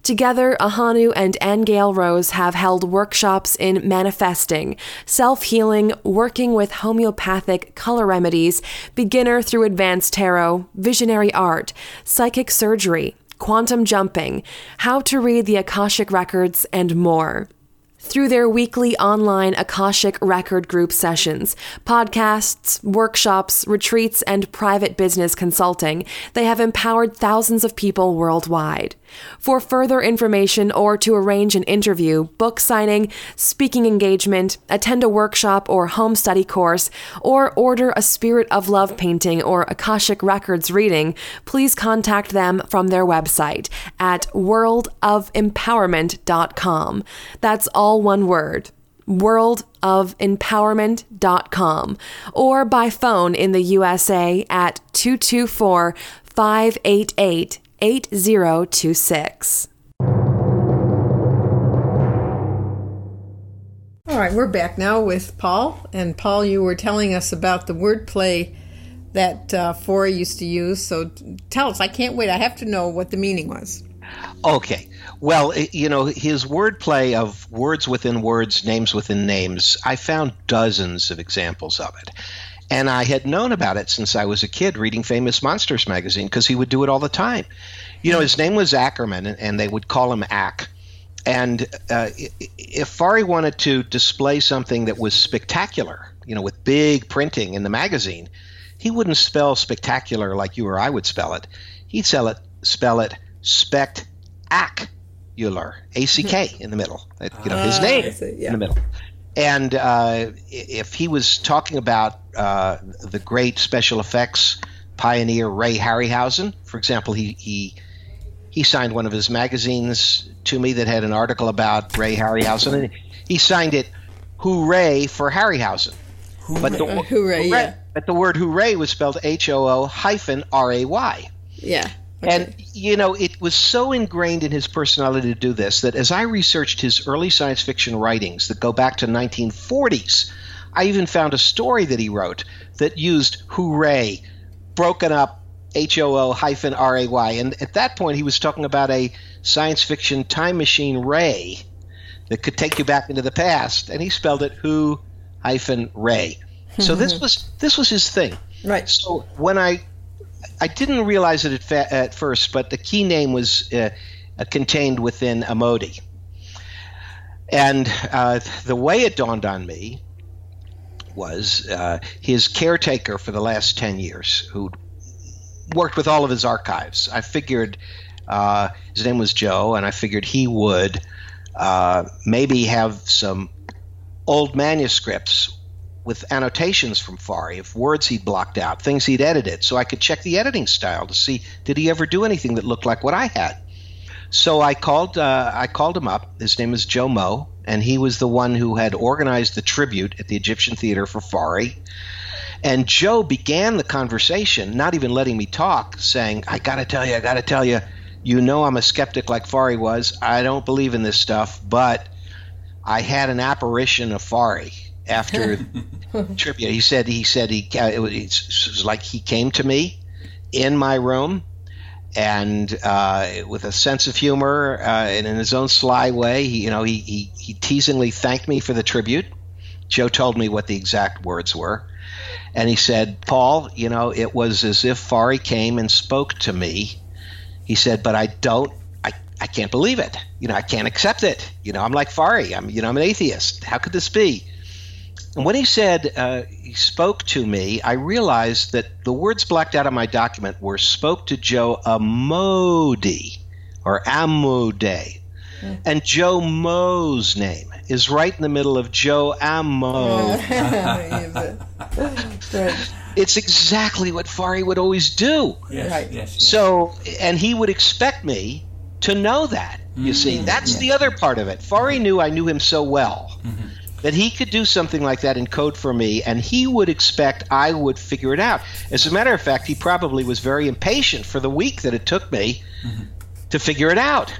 Together, Ahanu and Angel Rose have held workshops in manifesting, self healing, working with homeopathic color remedies, beginner through advanced tarot, visionary art, psychic surgery, quantum jumping, how to read the Akashic records, and more through their weekly online Akashic Record Group sessions, podcasts, workshops, retreats, and private business consulting, they have empowered thousands of people worldwide. For further information or to arrange an interview, book signing, speaking engagement, attend a workshop or home study course, or order a Spirit of Love painting or Akashic Records reading, please contact them from their website at worldofempowerment.com. That's all one word worldofempowerment.com or by phone in the USA at 224 588 8026. All right, we're back now with Paul. And Paul, you were telling us about the wordplay that uh, Forry used to use. So tell us, I can't wait. I have to know what the meaning was. Okay. Well, you know, his wordplay of words within words, names within names, I found dozens of examples of it. And I had known about it since I was a kid reading Famous Monsters magazine because he would do it all the time. You know, his name was Ackerman, and they would call him Ack. And uh, if Forry wanted to display something that was spectacular, you know, with big printing in the magazine, he wouldn't spell spectacular like you or I would spell it. He'd spell it, spell it spectacular, A C K in the middle. You know, his Ah, name see, yeah. in the middle. And uh, if he was talking about uh, the great special effects pioneer Ray Harryhausen, for example, he, he he signed one of his magazines to me that had an article about Ray Harryhausen, and he signed it "Hooray for Harryhausen." But the, Uh, hooray, yeah. but the word "hooray" was spelled H O O hyphen R A Y. Yeah. And you know, it was so ingrained in his personality to do this that as I researched his early science fiction writings that go back to 1940s, I even found a story that he wrote that used hooray broken up H O O hyphen R A Y. And at that point he was talking about a science fiction time machine ray that could take you back into the past, and he spelled it who hyphen ray. So this was this was his thing. Right. So when I I didn't realize it at, fa- at first, but the key name was uh, uh, contained within Amodei. And uh, the way it dawned on me was uh, his caretaker for the last 10 years, who worked with all of his archives. I figured uh, his name was Joe, and I figured he would uh, maybe have some old manuscripts with annotations from Forry of words he'd blocked out, things he'd edited, so I could check the editing style to see did he ever do anything that looked like what I had. So I called uh, I called him up. His name is Joe Moe, and he was the one who had organized the tribute at the Egyptian Theater for Forry. And Joe began the conversation, not even letting me talk, saying, "I got to tell you, I got to tell you, you know I'm a skeptic like Forry was. I don't believe in this stuff, but I had an apparition of Forry." After tribute. He said he said he it was, it was like he came to me in my room and uh, with a sense of humor uh, and in his own sly way, he, you know, he, he, he teasingly thanked me for the tribute. Joe told me what the exact words were. And he said, Paul, you know, it was as if Forry came and spoke to me. He said, but I don't, I, I can't believe it. You know, I can't accept it. You know, I'm like Forry. I'm, you know, I'm an atheist. How could this be? And when he said uh, he spoke to me, I realized that the words blacked out of my document were spoke to Joe Amodei or Amude. Mm. And Joe Moe's name is right in the middle of Joe Amo. it's exactly what Forry would always do. Yes, right. yes, yes. So, and he would expect me to know that. You mm-hmm. see, that's yes. the other part of it. Forry knew I knew him so well. Mm-hmm that he could do something like that in code for me and he would expect I would figure it out. As a matter of fact, he probably was very impatient for the week that it took me mm-hmm. to figure it out.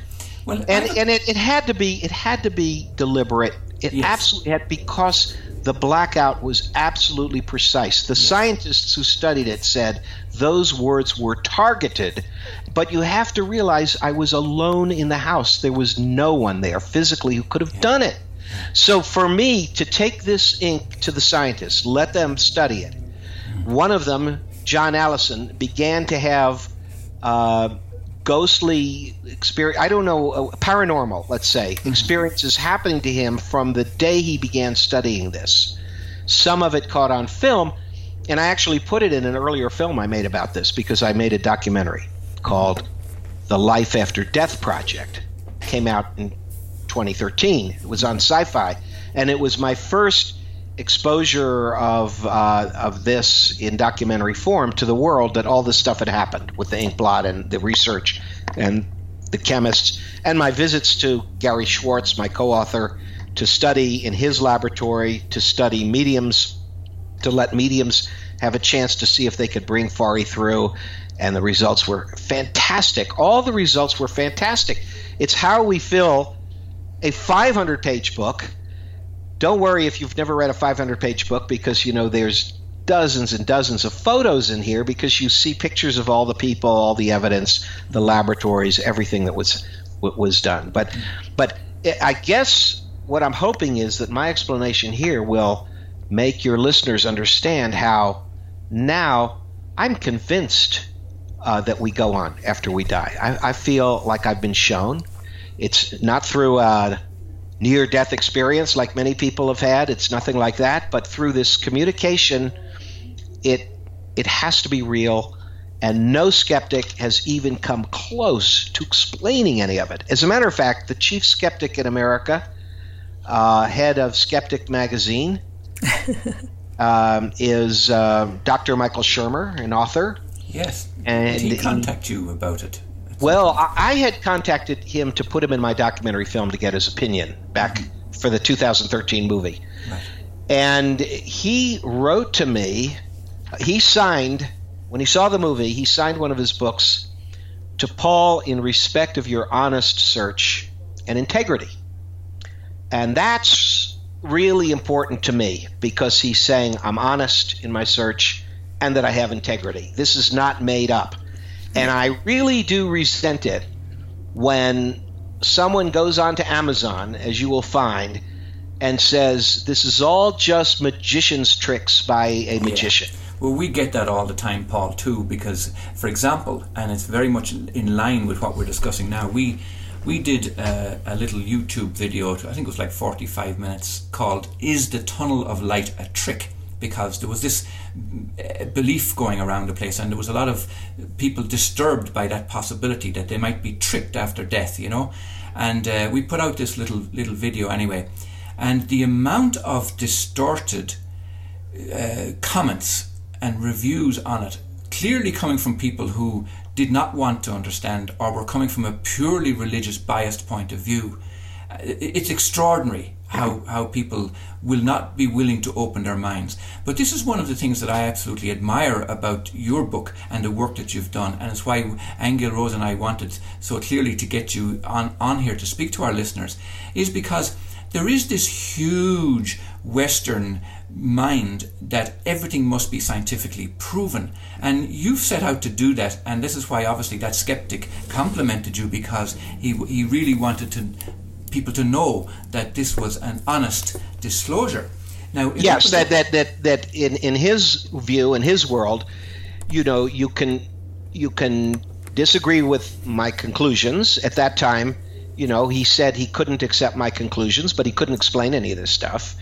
Well, and and it, it had to be it had to be deliberate. It yes. absolutely had because the blackout was absolutely precise. The yes. scientists who studied it said those words were targeted, but you have to realize I was alone in the house. There was no one there physically who could have yeah. done it. So for me to take this ink to the scientists, let them study it. One of them, John Allison, began to have uh, ghostly experience. I don't know, uh, paranormal, let's say, mm-hmm. experiences happening to him from the day he began studying this. Some of it caught on film, and I actually put it in an earlier film I made about this because I made a documentary called The Life After Death Project. Came out in 2013. It was on Sci-Fi, and it was my first exposure of uh, of this in documentary form to the world that all this stuff had happened with the ink blot and the research and the chemists and my visits to Gary Schwartz, my co-author, to study in his laboratory, to study mediums, to let mediums have a chance to see if they could bring Forry through, and the results were fantastic. All the results were fantastic. It's how we feel a 500 page book. Don't worry if you've never read a 500 page book because you know there's dozens and dozens of photos in here because you see pictures of all the people, all the evidence, the laboratories, everything that was was done. But but I guess what I'm hoping is that my explanation here will make your listeners understand how now I'm convinced uh, that we go on after we die. I, I feel like I've been shown it's not through a near death experience like many people have had. It's nothing like that. But through this communication, it it has to be real. And no skeptic has even come close to explaining any of it. As a matter of fact, the chief skeptic in America, uh, head of Skeptic Magazine, um, is uh, Dr. Michael Shermer, an author. Yes. And Did he contact you about it? Well, I had contacted him to put him in my documentary film to get his opinion back mm-hmm. for the 2013 movie. Right. And he wrote to me, he signed, when he saw the movie, he signed one of his books to Paul in respect of your honest search and integrity. And that's really important to me because he's saying I'm honest in my search and that I have integrity. This is not made up. And I really do resent it when someone goes onto Amazon, as you will find, and says, This is all just magician's tricks by a magician. Yeah. Well, we get that all the time, Paul, too, because, for example, and it's very much in line with what we're discussing now, we we did a, a little YouTube video, I think it was like 45 minutes, called Is the Tunnel of Light a Trick? Because there was this uh, belief going around the place, and there was a lot of people disturbed by that possibility that they might be tricked after death, you know. And uh, we put out this little little video anyway, and the amount of distorted uh, comments and reviews on it, clearly coming from people who did not want to understand or were coming from a purely religious biased point of view. It's extraordinary how, how people will not be willing to open their minds. But this is one of the things that I absolutely admire about your book and the work that you've done. And it's why Angel Rose and I wanted so clearly to get you on, on here to speak to our listeners, is because there is this huge Western mind that everything must be scientifically proven. And you've set out to do that, and this is why obviously that skeptic complimented you because he, he really wanted to people to know that this was an honest disclosure. Now, yes, that, that that that in in his view, in his world, you know, you can you can disagree with my conclusions. At that time, you know, he said he couldn't accept my conclusions, but he couldn't explain any of this stuff.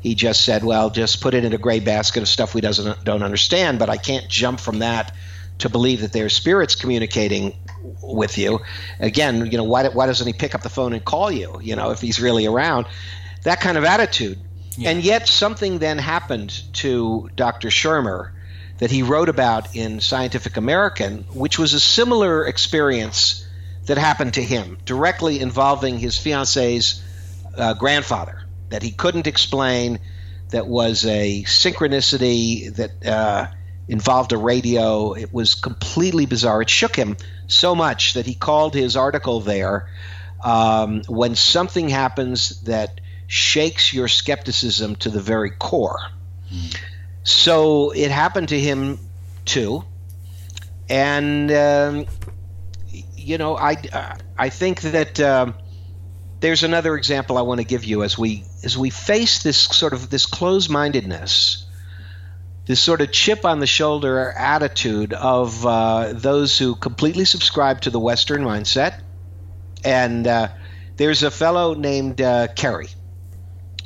He just said, "Well, just put it in a gray basket of stuff we doesn't don't understand." But I can't jump from that to believe that there's spirits communicating with you. Again, you know, why, why doesn't he pick up the phone and call you, you know, if he's really around? That kind of attitude. Yeah. And yet something then happened to Dr. Shermer that he wrote about in Scientific American, which was a similar experience that happened to him, directly involving his fiance's uh, grandfather, that he couldn't explain, that was a synchronicity that uh, involved a radio. It was completely bizarre. It shook him so much that he called his article there um, when something happens that shakes your skepticism to the very core. So it happened to him too, and um, you know, I I think that. Um, there's another example I want to give you as we as we face this sort of this closed-mindedness this sort of chip on the shoulder attitude of uh, those who completely subscribe to the Western mindset. And uh, there's a fellow named uh.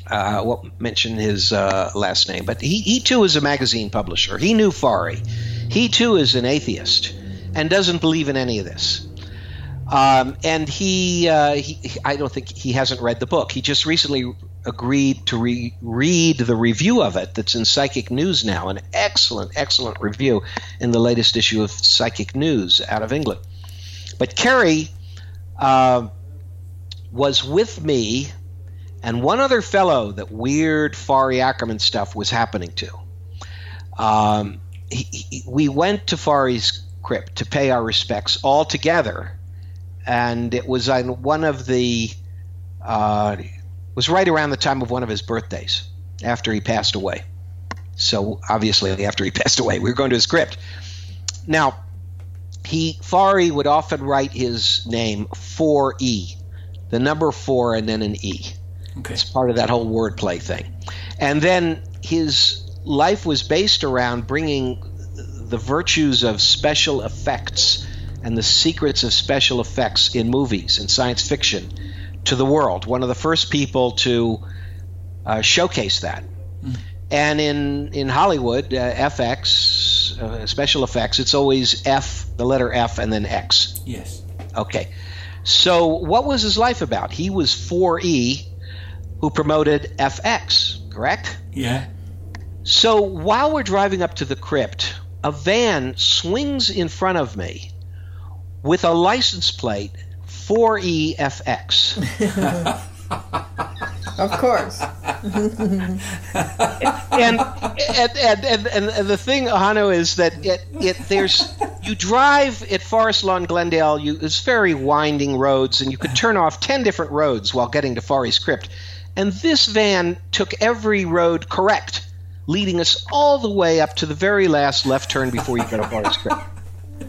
I uh, won't mention his uh, last name, but he, he too is a magazine publisher. He knew Forry. He too is an atheist and doesn't believe in any of this. Um, and he, uh, he, I don't think he hasn't read the book. He just recently agreed to re- read the review of it that's in Psychic News now, an excellent, excellent review in the latest issue of Psychic News out of England. But Kerry uh, was with me and one other fellow that weird Forry Ackerman stuff was happening to. Um, he, he, we went to Forry's crypt to pay our respects all together, and it was on one of the uh, was right around the time of one of his birthdays after he passed away. So obviously, after he passed away, we were going to his crypt. Now, he Forry would often write his name 4E, the number four and then an E. Okay. It's part of that whole wordplay thing. And then his life was based around bringing the virtues of special effects and the secrets of special effects in movies and science fiction to the world. One of the first people to uh, showcase that. Mm. And in in Hollywood, uh, FX uh, special effects, it's always F, the letter F, and then X. Yes. Okay. So what was his life about? He was 4E, who promoted FX. Correct. Yeah. So while we're driving up to the crypt, a van swings in front of me with a license plate 4EFX. of course. and, and, and, and, and, the thing, Hano, is that it, it there's you drive at Forest Lawn Glendale, you it's very winding roads, and you could turn off ten different roads while getting to Forry's crypt. And this van took every road correct, leading us all the way up to the very last left turn before you get to Forry's crypt.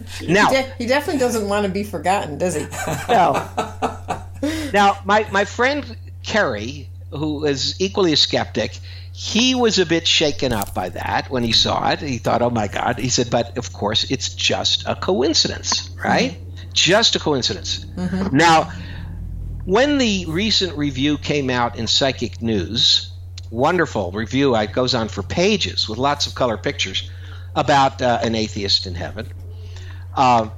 Now he, de- he definitely doesn't want to be forgotten, does he? No. now, my my friend Kerry, who is equally a skeptic, he was a bit shaken up by that when he saw it. He thought, "Oh my God!" He said, "But of course, it's just a coincidence, right? Mm-hmm. Just a coincidence." Mm-hmm. Now, when the recent review came out in Psychic News, wonderful review. It goes on for pages with lots of color pictures about uh, an atheist in heaven. Uh,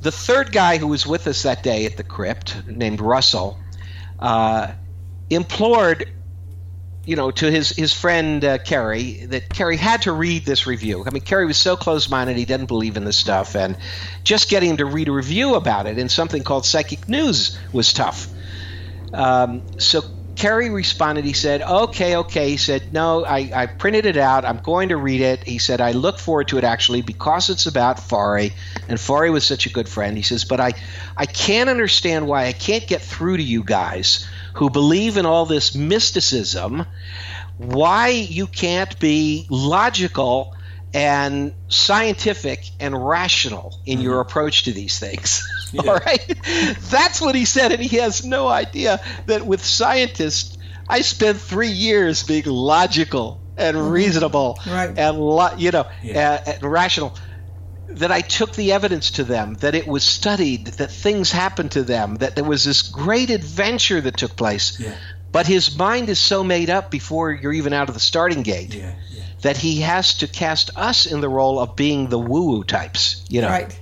the third guy who was with us that day at the crypt, named Russell, uh, implored, you know, to his his friend uh, Kerry that Kerry had to read this review. I mean, Kerry was so close-minded; he didn't believe in this stuff, and just getting him to read a review about it in something called Psychic News was tough. Um, so Kerry responded. He said, "Okay, okay." He said, "No, I, I printed it out. I'm going to read it." He said, "I look forward to it actually because it's about Forry, and Forry was such a good friend." He says, "But I, I can't understand why I can't get through to you guys who believe in all this mysticism. Why you can't be logical." And scientific and rational in your approach to these things. Yeah. All right? That's what he said, and he has no idea that with scientists, I spent three years being logical and reasonable Right. and lo- you know Yeah. uh, and rational. That I took the evidence to them, that it was studied, that things happened to them, that there was this great adventure that took place. Yeah. But his mind is so made up before you're even out of the starting gate yeah. That he has to cast us in the role of being the woo-woo types. You know, Right.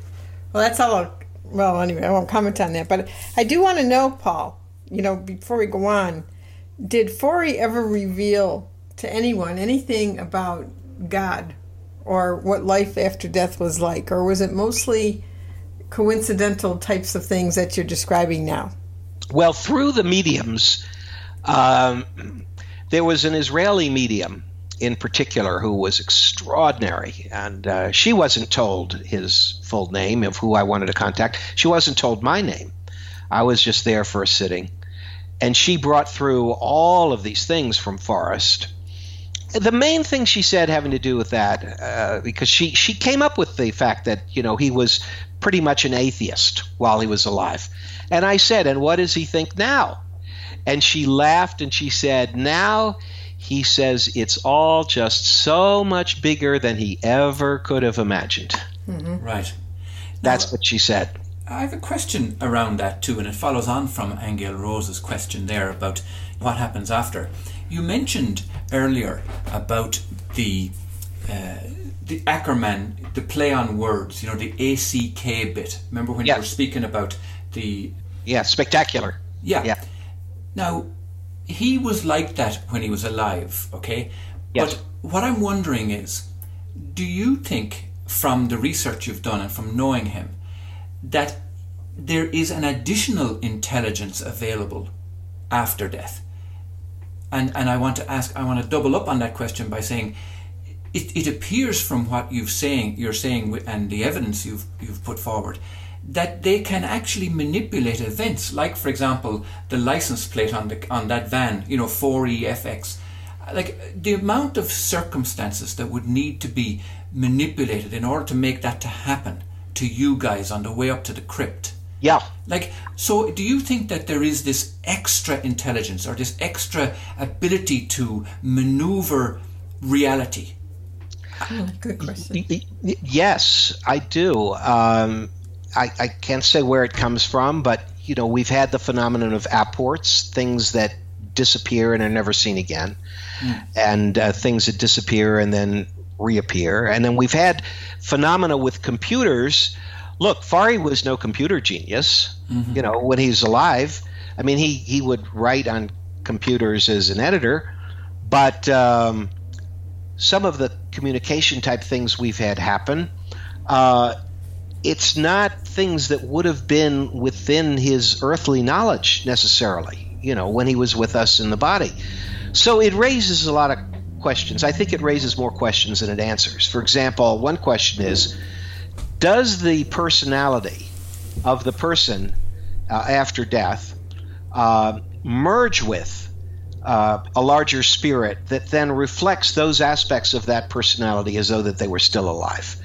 Well, that's all. I'll, well, anyway, I won't comment on that. But I do want to know, Paul. You know, before we go on, did Forry ever reveal to anyone anything about God or what life after death was like, or was it mostly coincidental types of things that you're describing now? Well, through the mediums, um, there was an Israeli medium in particular who was extraordinary, and uh, she wasn't told his full name of who I wanted to contact. She wasn't told my name. I was just there for a sitting, and she brought through all of these things from Forrest. The main thing she said having to do with that, uh, because she she came up with the fact that you know he was pretty much an atheist while he was alive, and I said, and what does he think now? And she laughed and she said, now he says it's all just so much bigger than he ever could have imagined. Right. That's what she said. I have a question around that too, and it follows on from Angel Rose's question there about what happens after. You mentioned earlier about the uh, the Ackerman, the play on words, you know, the ACK bit. Remember when Yeah. you were speaking about the Yeah, spectacular. yeah. Yeah. Now, he was like that when he was alive, okay? Yes. But what I'm wondering is do you think, from the research you've done and from knowing him, that there is an additional intelligence available after death? And, and I want to ask, I want to double up on that question by saying, it, it appears from what you've saying, you're saying and the evidence you've, you've put forward that they can actually manipulate events, like for example the license plate on the on that van, you know, 4EFX. Like the amount of circumstances that would need to be manipulated in order to make that to happen to you guys on the way up to the crypt. Yeah. Like, so do you think that there is this extra intelligence or this extra ability to maneuver reality? Good question. Y- y- Yes, I do. Um, I, I can't say where it comes from, but you know we've had the phenomenon of apports, things that disappear and are never seen again, and uh, things that disappear and then reappear, and then we've had phenomena with computers. Look, Forry was no computer genius. You know, when he's alive, I mean, he he would write on computers as an editor, but um, some of the communication type things we've had happen, uh, it's not things that would have been within his earthly knowledge necessarily, you know, when he was with us in the body. So it raises a lot of questions. I think it raises more questions than it answers. For example, one question is Does the personality of the person uh, after death uh, merge with uh, a larger spirit that then reflects those aspects of that personality as though that they were still alive.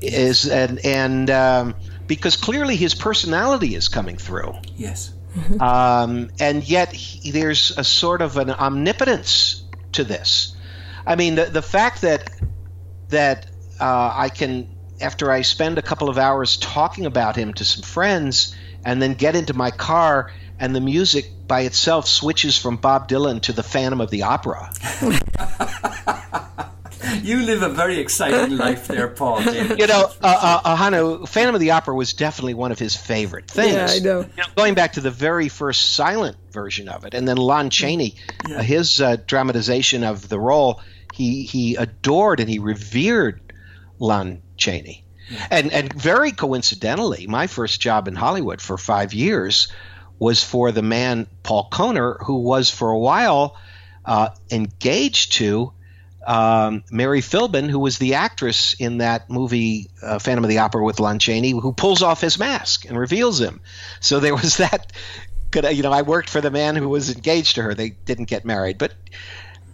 Is and and um, because clearly his personality is coming through, Yes. um, and yet he, there's a sort of an omnipotence to this. I mean, the the fact that that uh, I can, after I spend a couple of hours talking about him to some friends, and then get into my car and the music by itself switches from Bob Dylan to the Phantom of the Opera. you live a very exciting life there, Paul. You know, uh, uh, Hanu, Phantom of the Opera was definitely one of his favorite things. Yeah, I know. You know, going back to the very first silent version of it, and then Lon Chaney, Yeah. uh, his uh, dramatization of the role, he he adored and he revered Lon Chaney, and and very coincidentally, my first job in Hollywood for five years was for the man Paul Kohner, who was for a while uh, engaged to um, Mary Philbin, who was the actress in that movie uh, Phantom of the Opera with Lon Chaney, who pulls off his mask and reveals him. So there was that. Could you know, I worked for the man who was engaged to her. They didn't get married, but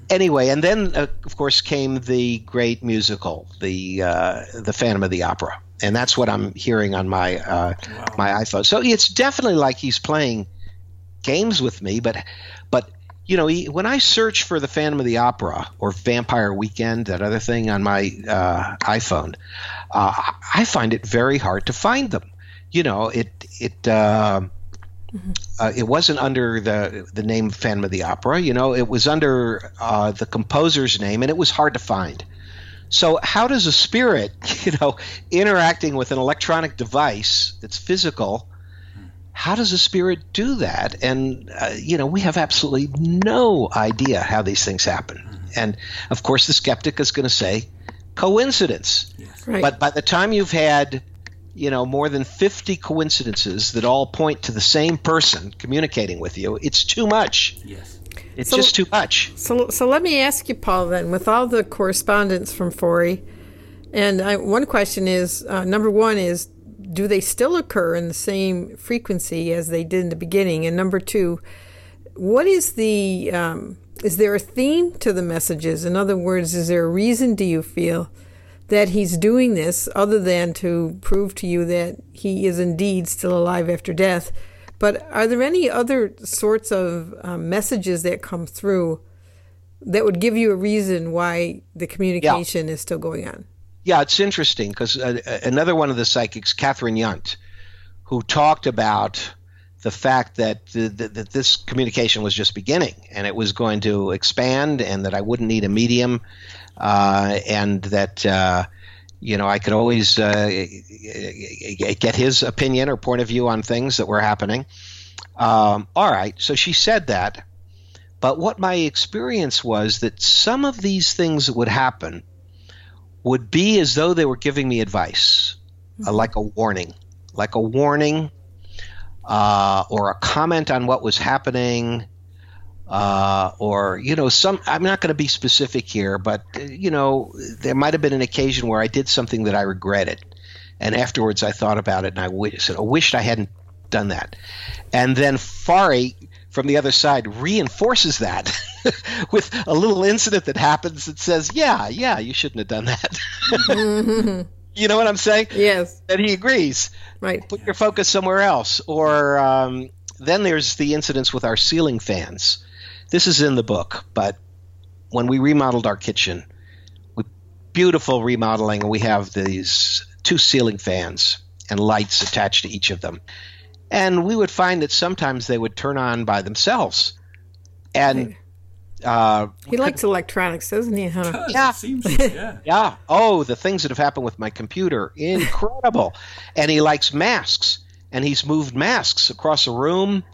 anyway. And then, uh, of course, came the great musical, the uh, the Phantom of the Opera, and that's what I'm hearing on my uh, my iPhone. So it's definitely like he's playing games with me, but but you know, he, when I search for the Phantom of the Opera or Vampire Weekend, that other thing on my uh, iPhone, uh, I find it very hard to find them. You know, it it uh, uh, it wasn't under the the name Phantom of the Opera. You know, it was under uh, the composer's name, and it was hard to find. So, how does a spirit, you know, interacting with an electronic device that's physical? how does a spirit do that? And, uh, you know, we have absolutely no idea how these things happen. And of course, the skeptic is going to say coincidence. Right. But by the time you've had, you know, more than 50 coincidences that all point to the same person communicating with you, it's too much. yes. It's So- just too much. So, so let me ask you, Paul, then, with all the correspondence from Forry, and I, one question is uh, number one is, do they still occur in the same frequency as they did in the beginning? And number two, what is the, um, is there a theme to the messages? In other words, is there a reason, do you feel, that he's doing this other than to prove to you that he is indeed still alive after death? But are there any other sorts of um, messages that come through that would give you a reason why the communication is still going on? Yeah, it's interesting because uh, another one of the psychics, Catherine Yunt, who talked about the fact that, th- th- that this communication was just beginning and it was going to expand and that I wouldn't need a medium uh, and that, uh, you know, I could always uh, get his opinion or point of view on things that were happening. Um, all right, so she said that. But what my experience was that some of these things that would happen would be as though they were giving me advice, uh, like a warning, like a warning, uh, or a comment on what was happening, uh, or you know, some. I'm not going to be specific here, but uh, you know, there might have been an occasion where I did something that I regretted, and afterwards I thought about it and I said, I wished I hadn't done that, and then Forry from the other side reinforces that with a little incident that happens that says, "Yeah, yeah, you shouldn't have done that." you know what I'm saying? Yes, And he agrees. right. Put your focus somewhere else. Or um, then there's the incidents with our ceiling fans. This is in the book, but when we remodeled our kitchen, we beautiful remodeling, and we have these two ceiling fans and lights attached to each of them. And we would find that sometimes they would turn on by themselves. And uh, He likes electronics, doesn't he? Huh? Yeah. It seems, yeah. Yeah. Oh, the things that have happened with my computer. Incredible. and he likes masks. And he's moved masks across a room.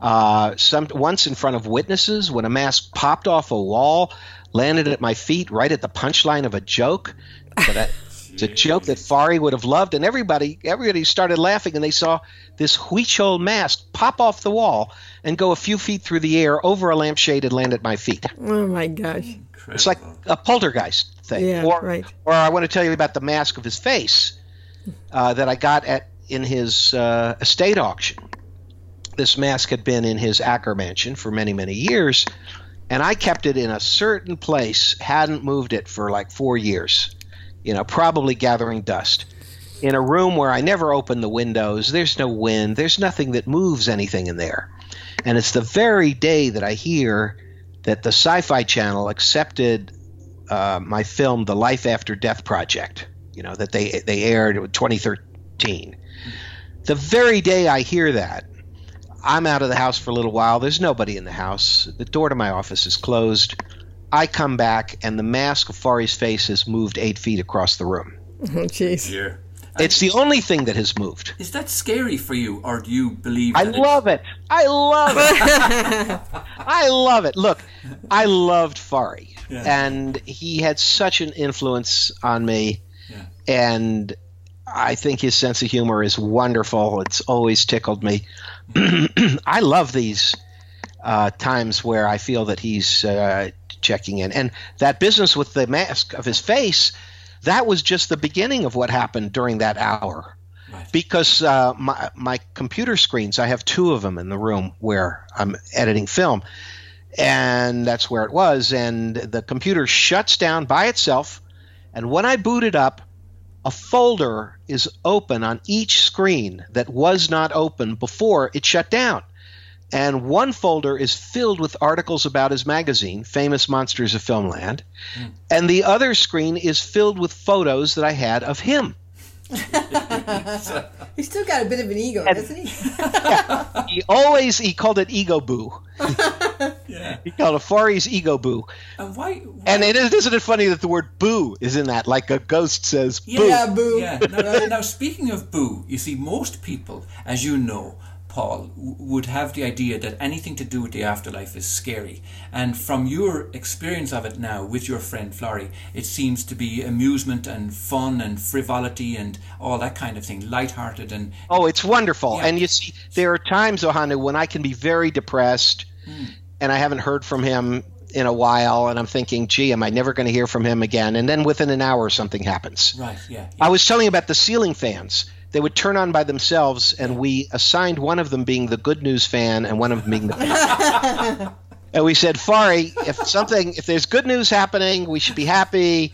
Uh, some once in front of witnesses when a mask popped off a wall, landed at my feet right at the punchline of a joke. But I- it's a joke that Forry would have loved, and everybody everybody started laughing, and they saw this Huichol mask pop off the wall and go a few feet through the air over a lampshade and land at my feet. Oh my gosh. It's like a poltergeist thing. Yeah, or, right. or I want to tell you about the mask of his face uh, that I got at in his uh, estate auction. This mask had been in his Ackermansion for many, many years, and I kept it in a certain place, hadn't moved it for like four years, you know, probably gathering dust. In a room where I never open the windows, there's no wind, there's nothing that moves anything in there. And it's the very day that I hear that the Sci Fi Channel accepted uh, my film, The Life After Death Project, you know, that they, they aired in 2013. The very day I hear that, I'm out of the house for a little while. There's nobody in the house. The door to my office is closed. I come back, and the mask of Forry's face has moved eight feet across the room. Oh, jeez. Yeah. It's the only thing that has moved. Is that scary for you, or do you believe? I love it. I love it. I love it. Look, I loved Forry, Yeah. and he had such an influence on me. Yeah. And I think his sense of humor is wonderful. It's always tickled me. I love these uh, times where I feel that he's uh, checking in. And that business with the mask of his face, that was just the beginning of what happened during that hour. Right. Because uh, my, my computer screens, I have two of them in the room where I'm editing film. And that's where it was. And the computer shuts down by itself. And when I boot it up, a folder is open on each screen that was not open before it shut down. And one folder is filled with articles about his magazine, Famous Monsters of Filmland. Hmm. And the other screen is filled with photos that I had of him. He's still got a bit of an ego, doesn't he? He always he called it ego boo. Yeah. He called it Forry's ego boo. And why? why And it is, isn't it funny that the word boo is in that, like a ghost says boo. Yeah, boo. Yeah. Now, uh, now, speaking of boo, you see, most people, as you know, Paul, w- would have the idea that anything to do with the afterlife is scary. And from your experience of it now with your friend Forry, it seems to be amusement and fun and frivolity and all that kind of thing, light-hearted and Oh, it's wonderful. Yeah. And you see, there are times, Ahanu, when I can be very depressed hmm. And I haven't heard from him in a while, and I'm thinking, gee, am I never going to hear from him again? And then within an hour, something happens. right, yeah, I was telling you about the ceiling fans. They would turn on by themselves, and we assigned one of them being the good news fan and one of them being the. and we said, Forry, if something, if there's good news happening, we should be happy.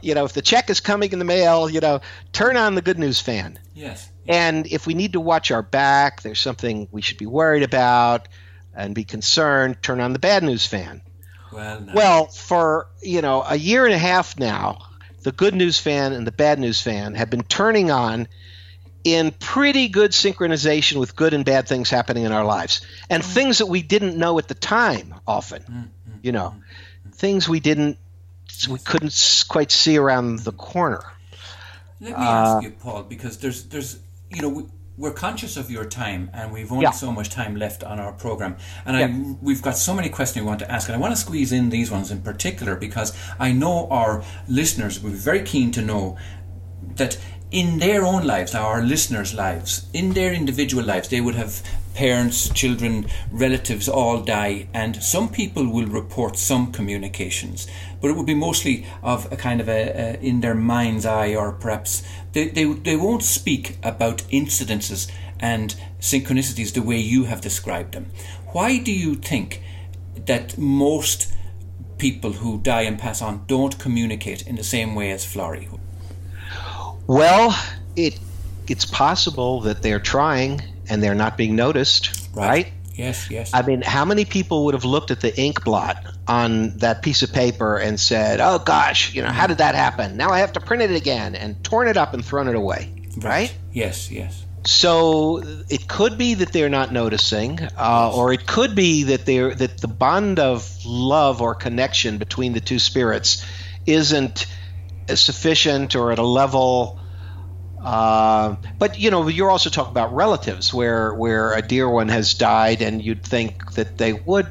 You know, if the check is coming in the mail, you know, turn on the good news fan. yes, And if we need to watch our back, there's something we should be worried about and be concerned, turn on the bad news fan. well, no. Well, for, you know, a year and a half now, the good news fan and the bad news fan have been turning on in pretty good synchronization with good and bad things happening in our lives. And mm. things that we didn't know at the time often mm, mm, you know. things we didn't we couldn't quite see around the corner. Let me ask uh, you, Paul, because there's there's you know we, we're conscious of your time, and we've only Yeah. so much time left on our program, and I we've got so many questions we want to ask, and I want to squeeze in these ones in particular because I know our listeners will be very keen to know that in their own lives, our listeners' lives, in their individual lives, they would have parents, children, relatives all die, and some people will report some communications, but it would be mostly of a kind of a, a in their mind's eye, or perhaps they, they they won't speak about incidences and synchronicities the way you have described them. Why do you think that most people who die and pass on don't communicate in the same way as Forry? well it it's possible that they're trying and they're not being noticed right, Yes, yes. I mean, how many people would have looked at the ink blot on that piece of paper and said, "Oh gosh, you know, how did that happen? Now I have to print it again," and torn it up and thrown it away, right? Yes, yes. So it could be that they're not noticing, uh, or it could be that they're that the bond of love or connection between the two spirits isn't sufficient or at a level. Uh, but you know, you're also talking about relatives, where where a dear one has died, and you'd think that they would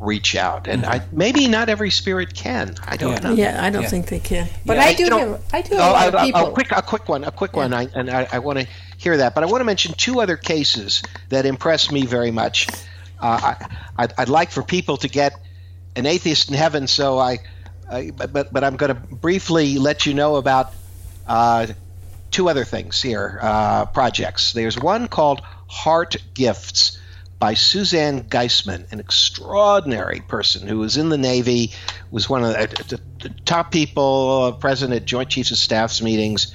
reach out, and I, maybe not every spirit can. I don't Yeah. know. Yeah, I don't Yeah. think they can. But Yeah, I I- do you know- have, I do Oh, a lot of people. A quick, a quick one, a quick one, I, and I, I want to hear that. But I want to mention two other cases that impressed me very much. Uh, I, I'd, I'd like for people to get an atheist in heaven, so I, I but but I'm going to briefly let you know about uh, two other things here, uh, projects. There's one called Heart Gifts by Suzanne Giesemann, an extraordinary person who was in the Navy, was one of the, the, the top people uh, present at Joint Chiefs of Staff's meetings,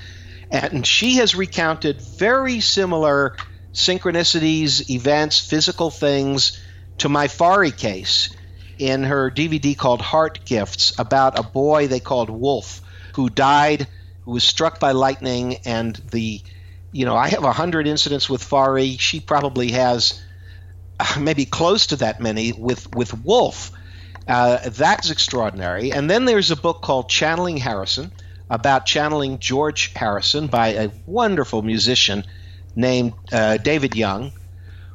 and she has recounted very similar synchronicities, events, physical things to my Forry case in her DVD called Heart Gifts about a boy they called Wolf who died, who was struck by lightning, and the, you know, I have hundred incidents with Forry. She probably has maybe close to that many with with Wolf. Uh, that's extraordinary. And then there's a book called Channeling Harrison about channeling George Harrison by a wonderful musician named uh, David Young,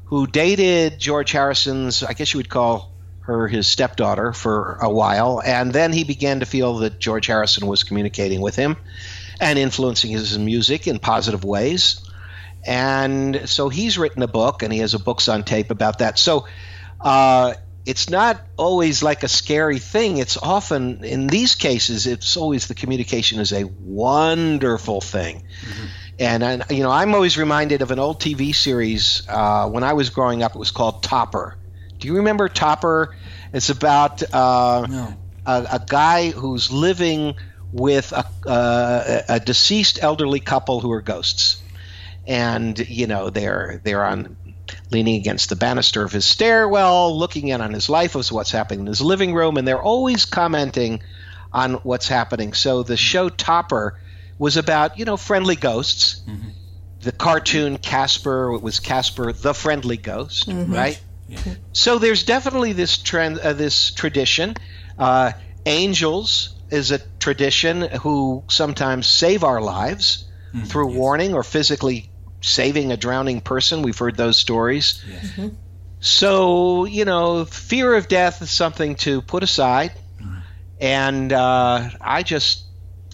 who dated George Harrison's, I guess you would call her his stepdaughter for a while. And then he began to feel that George Harrison was communicating with him and influencing his music in positive ways. And so he's written a book, and he has a books on tape about that. So uh, it's not always like a scary thing. It's often, in these cases, it's always the communication is a wonderful thing. Mm-hmm. And, and, you know, I'm always reminded of an old TV series uh, when I was growing up. It was called Topper. Do you remember Topper? It's about uh, no. a, a, guy who's living with a, uh, a deceased elderly couple who are ghosts, and you know they're they're on leaning against the banister of his stairwell, looking in on his life as what's happening in his living room, and they're always commenting on what's happening. So the show Topper was about you know friendly ghosts. Mm-hmm. The cartoon Casper it was Casper the friendly ghost, mm-hmm. right? Yeah. So there's definitely this trend, uh, this tradition. Uh, angels is a tradition who sometimes save our lives mm-hmm. through yes. warning or physically saving a drowning person. We've heard those stories. Yes. Mm-hmm. So you know, fear of death is something to put aside, mm-hmm. and uh, I just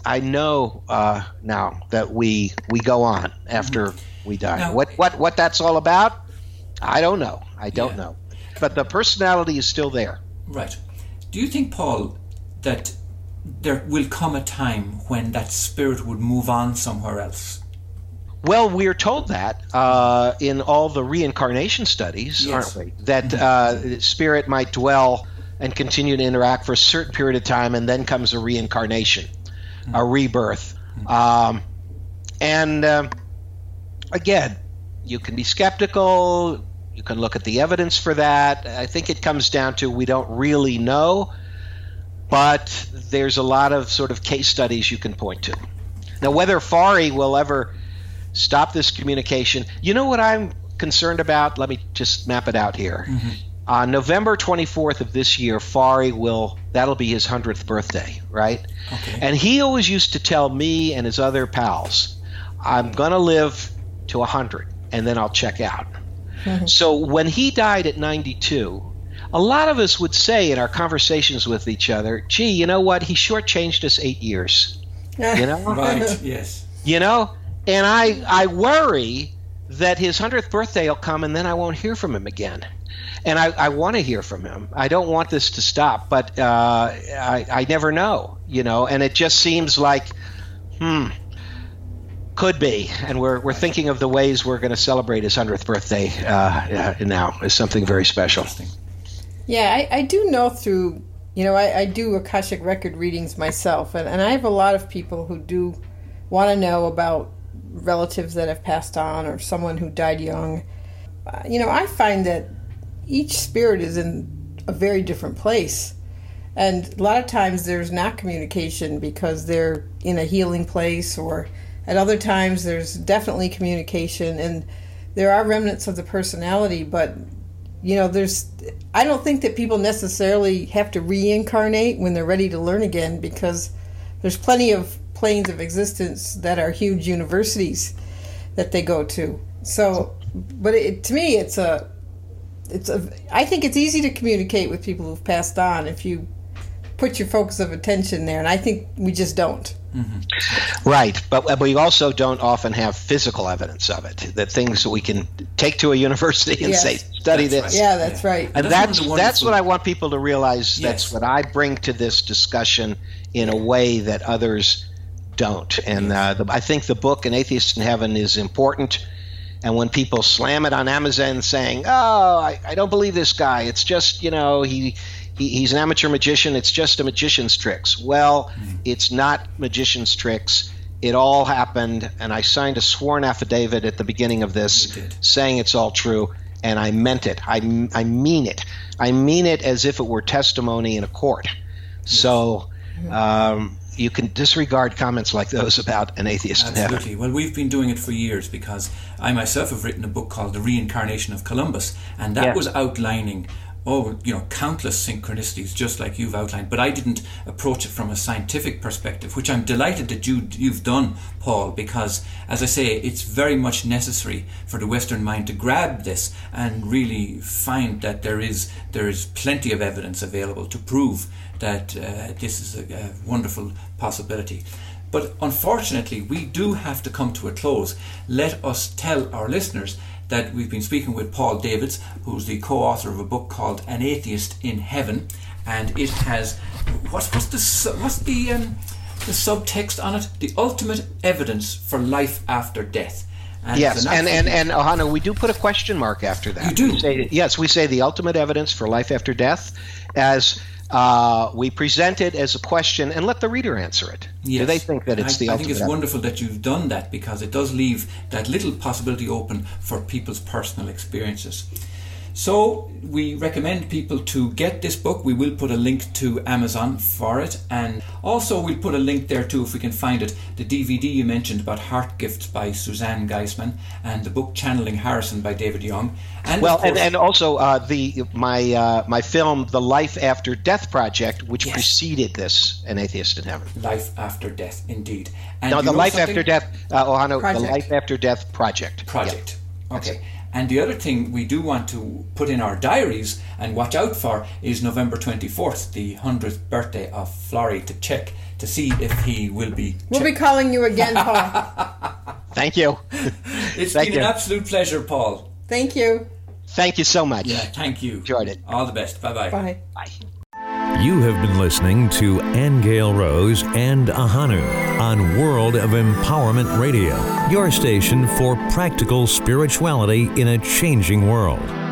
I know uh, now that we we go on after mm-hmm. we die. Now, what what what that's all about, I don't know. I don't yeah. know, but the personality is still there. Right. Do you think, Paul, that there will come a time when that spirit would move on somewhere else? Well, we are told that uh, in all the reincarnation studies, yes. aren't we? That mm-hmm. uh, spirit might dwell and continue to interact for a certain period of time, and then comes a reincarnation a rebirth. Um, and uh, again, you can be skeptical. You can look at the evidence for that. I think it comes down to we don't really know, but there's a lot of sort of case studies you can point to. Now, whether Forry will ever stop this communication, you know what I'm concerned about? Let me just map it out here. Mm-hmm. On November 24th of this year, Forry will, that'll be his 100th birthday, right? Okay. And he always used to tell me and his other pals, I'm going to live to 100 and then I'll check out. Mm-hmm. So when he died at 92, a lot of us would say in our conversations with each other, gee, you know what? He shortchanged us eight years. You know? right, yes. You know? And I, I worry that his 100th birthday will come and then I won't hear from him again and I, I want to hear from him. I don't want this to stop, but uh, I, I never know, you know. And it just seems like, hmm, could be. And we're we're thinking of the ways we're going to celebrate his hundredth birthday uh, now as something very special. Yeah, I, I do know through you know I, I do akashic record readings myself, and, and I have a lot of people who do want to know about relatives that have passed on or someone who died young. Uh, you know, I find that each spirit is in a very different place. And a lot of times there's not communication because they're in a healing place, or at other times there's definitely communication, and there are remnants of the personality, but you know, there's, I don't think that people necessarily have to reincarnate when they're ready to learn again because there's plenty of planes of existence that are huge universities that they go to. So, but it, to me, it's a, it's a, I think it's easy to communicate with people who've passed on if you put your focus of attention there, and I think we just don't. Mm-hmm. Right, but we also don't often have physical evidence of it. That things that we can take to a university and yes. say, "Study that's this." Right. Yeah, that's right. And that's that's, that's what I want people to realize. Yes. That's what I bring to this discussion in a way that others don't. And uh, the, I think the book "An Atheist in Heaven" is important and when people slam it on Amazon saying, "Oh, I, I don't believe this guy. It's just you know he, he he's an amateur magician. It's just a magician's tricks." Well, mm-hmm. it's not magician's tricks. It all happened, and I signed a sworn affidavit at the beginning of this saying it's all true, and I meant it. I, I mean it. I mean it as if it were testimony in a court. Yes. So, um, you can disregard comments like those about an atheist. Absolutely. Well, we've been doing it for years because I myself have written a book called The Reincarnation of Columbus, and that Yes. was outlining. Oh, you know, countless synchronicities, just like you've outlined. But I didn't approach it from a scientific perspective, which I'm delighted that you you've done, Paul. Because, as I say, it's very much necessary for the Western mind to grab this and really find that there is there is plenty of evidence available to prove that uh, this is a, a wonderful possibility. But unfortunately, we do have to come to a close. Let us tell our listeners that we've been speaking with Paul Davids, who's the co-author of a book called An Atheist in Heaven, and it has what's what's the what's the um, the subtext on it? The ultimate evidence for life after death. And Yes, and, and, and Ahanu, we do put a question mark after that. You do? We say, yes, we say the ultimate evidence for life after death as uh, we present it as a question and let the reader answer it. Do they think that it's I, the I think it's wonderful that you've done that because it does leave that little possibility open for people's personal experiences. So we recommend people to get this book. We will put a link to Amazon for it, and also we'll put a link there too if we can find it. The DVD you mentioned about Heart Gifts by Suzanne Giesemann, and the book Channeling Harrison by David Young. And Well, and, course- and also uh, the my uh, my film, The Life After Death Project, which Yes. preceded this, An Atheist in Heaven. Life After Death, indeed. And No, The Life something? After Death, uh, Ahanu, Project. The Life After Death Project. project. Okay. And the other thing we do want to put in our diaries and watch out for is November 24th, the 100th birthday of Forry, to check to see if he will be. We'll be calling you again, Paul. Thank you. It's Thank been an absolute pleasure, Paul. Thank you. Thank you so much. Yeah, thank you. Enjoyed it. All the best. Bye bye bye. Bye. You have been listening to Angel Rose and Ahanu on World of Empowerment Radio, your station for practical spirituality in a changing world.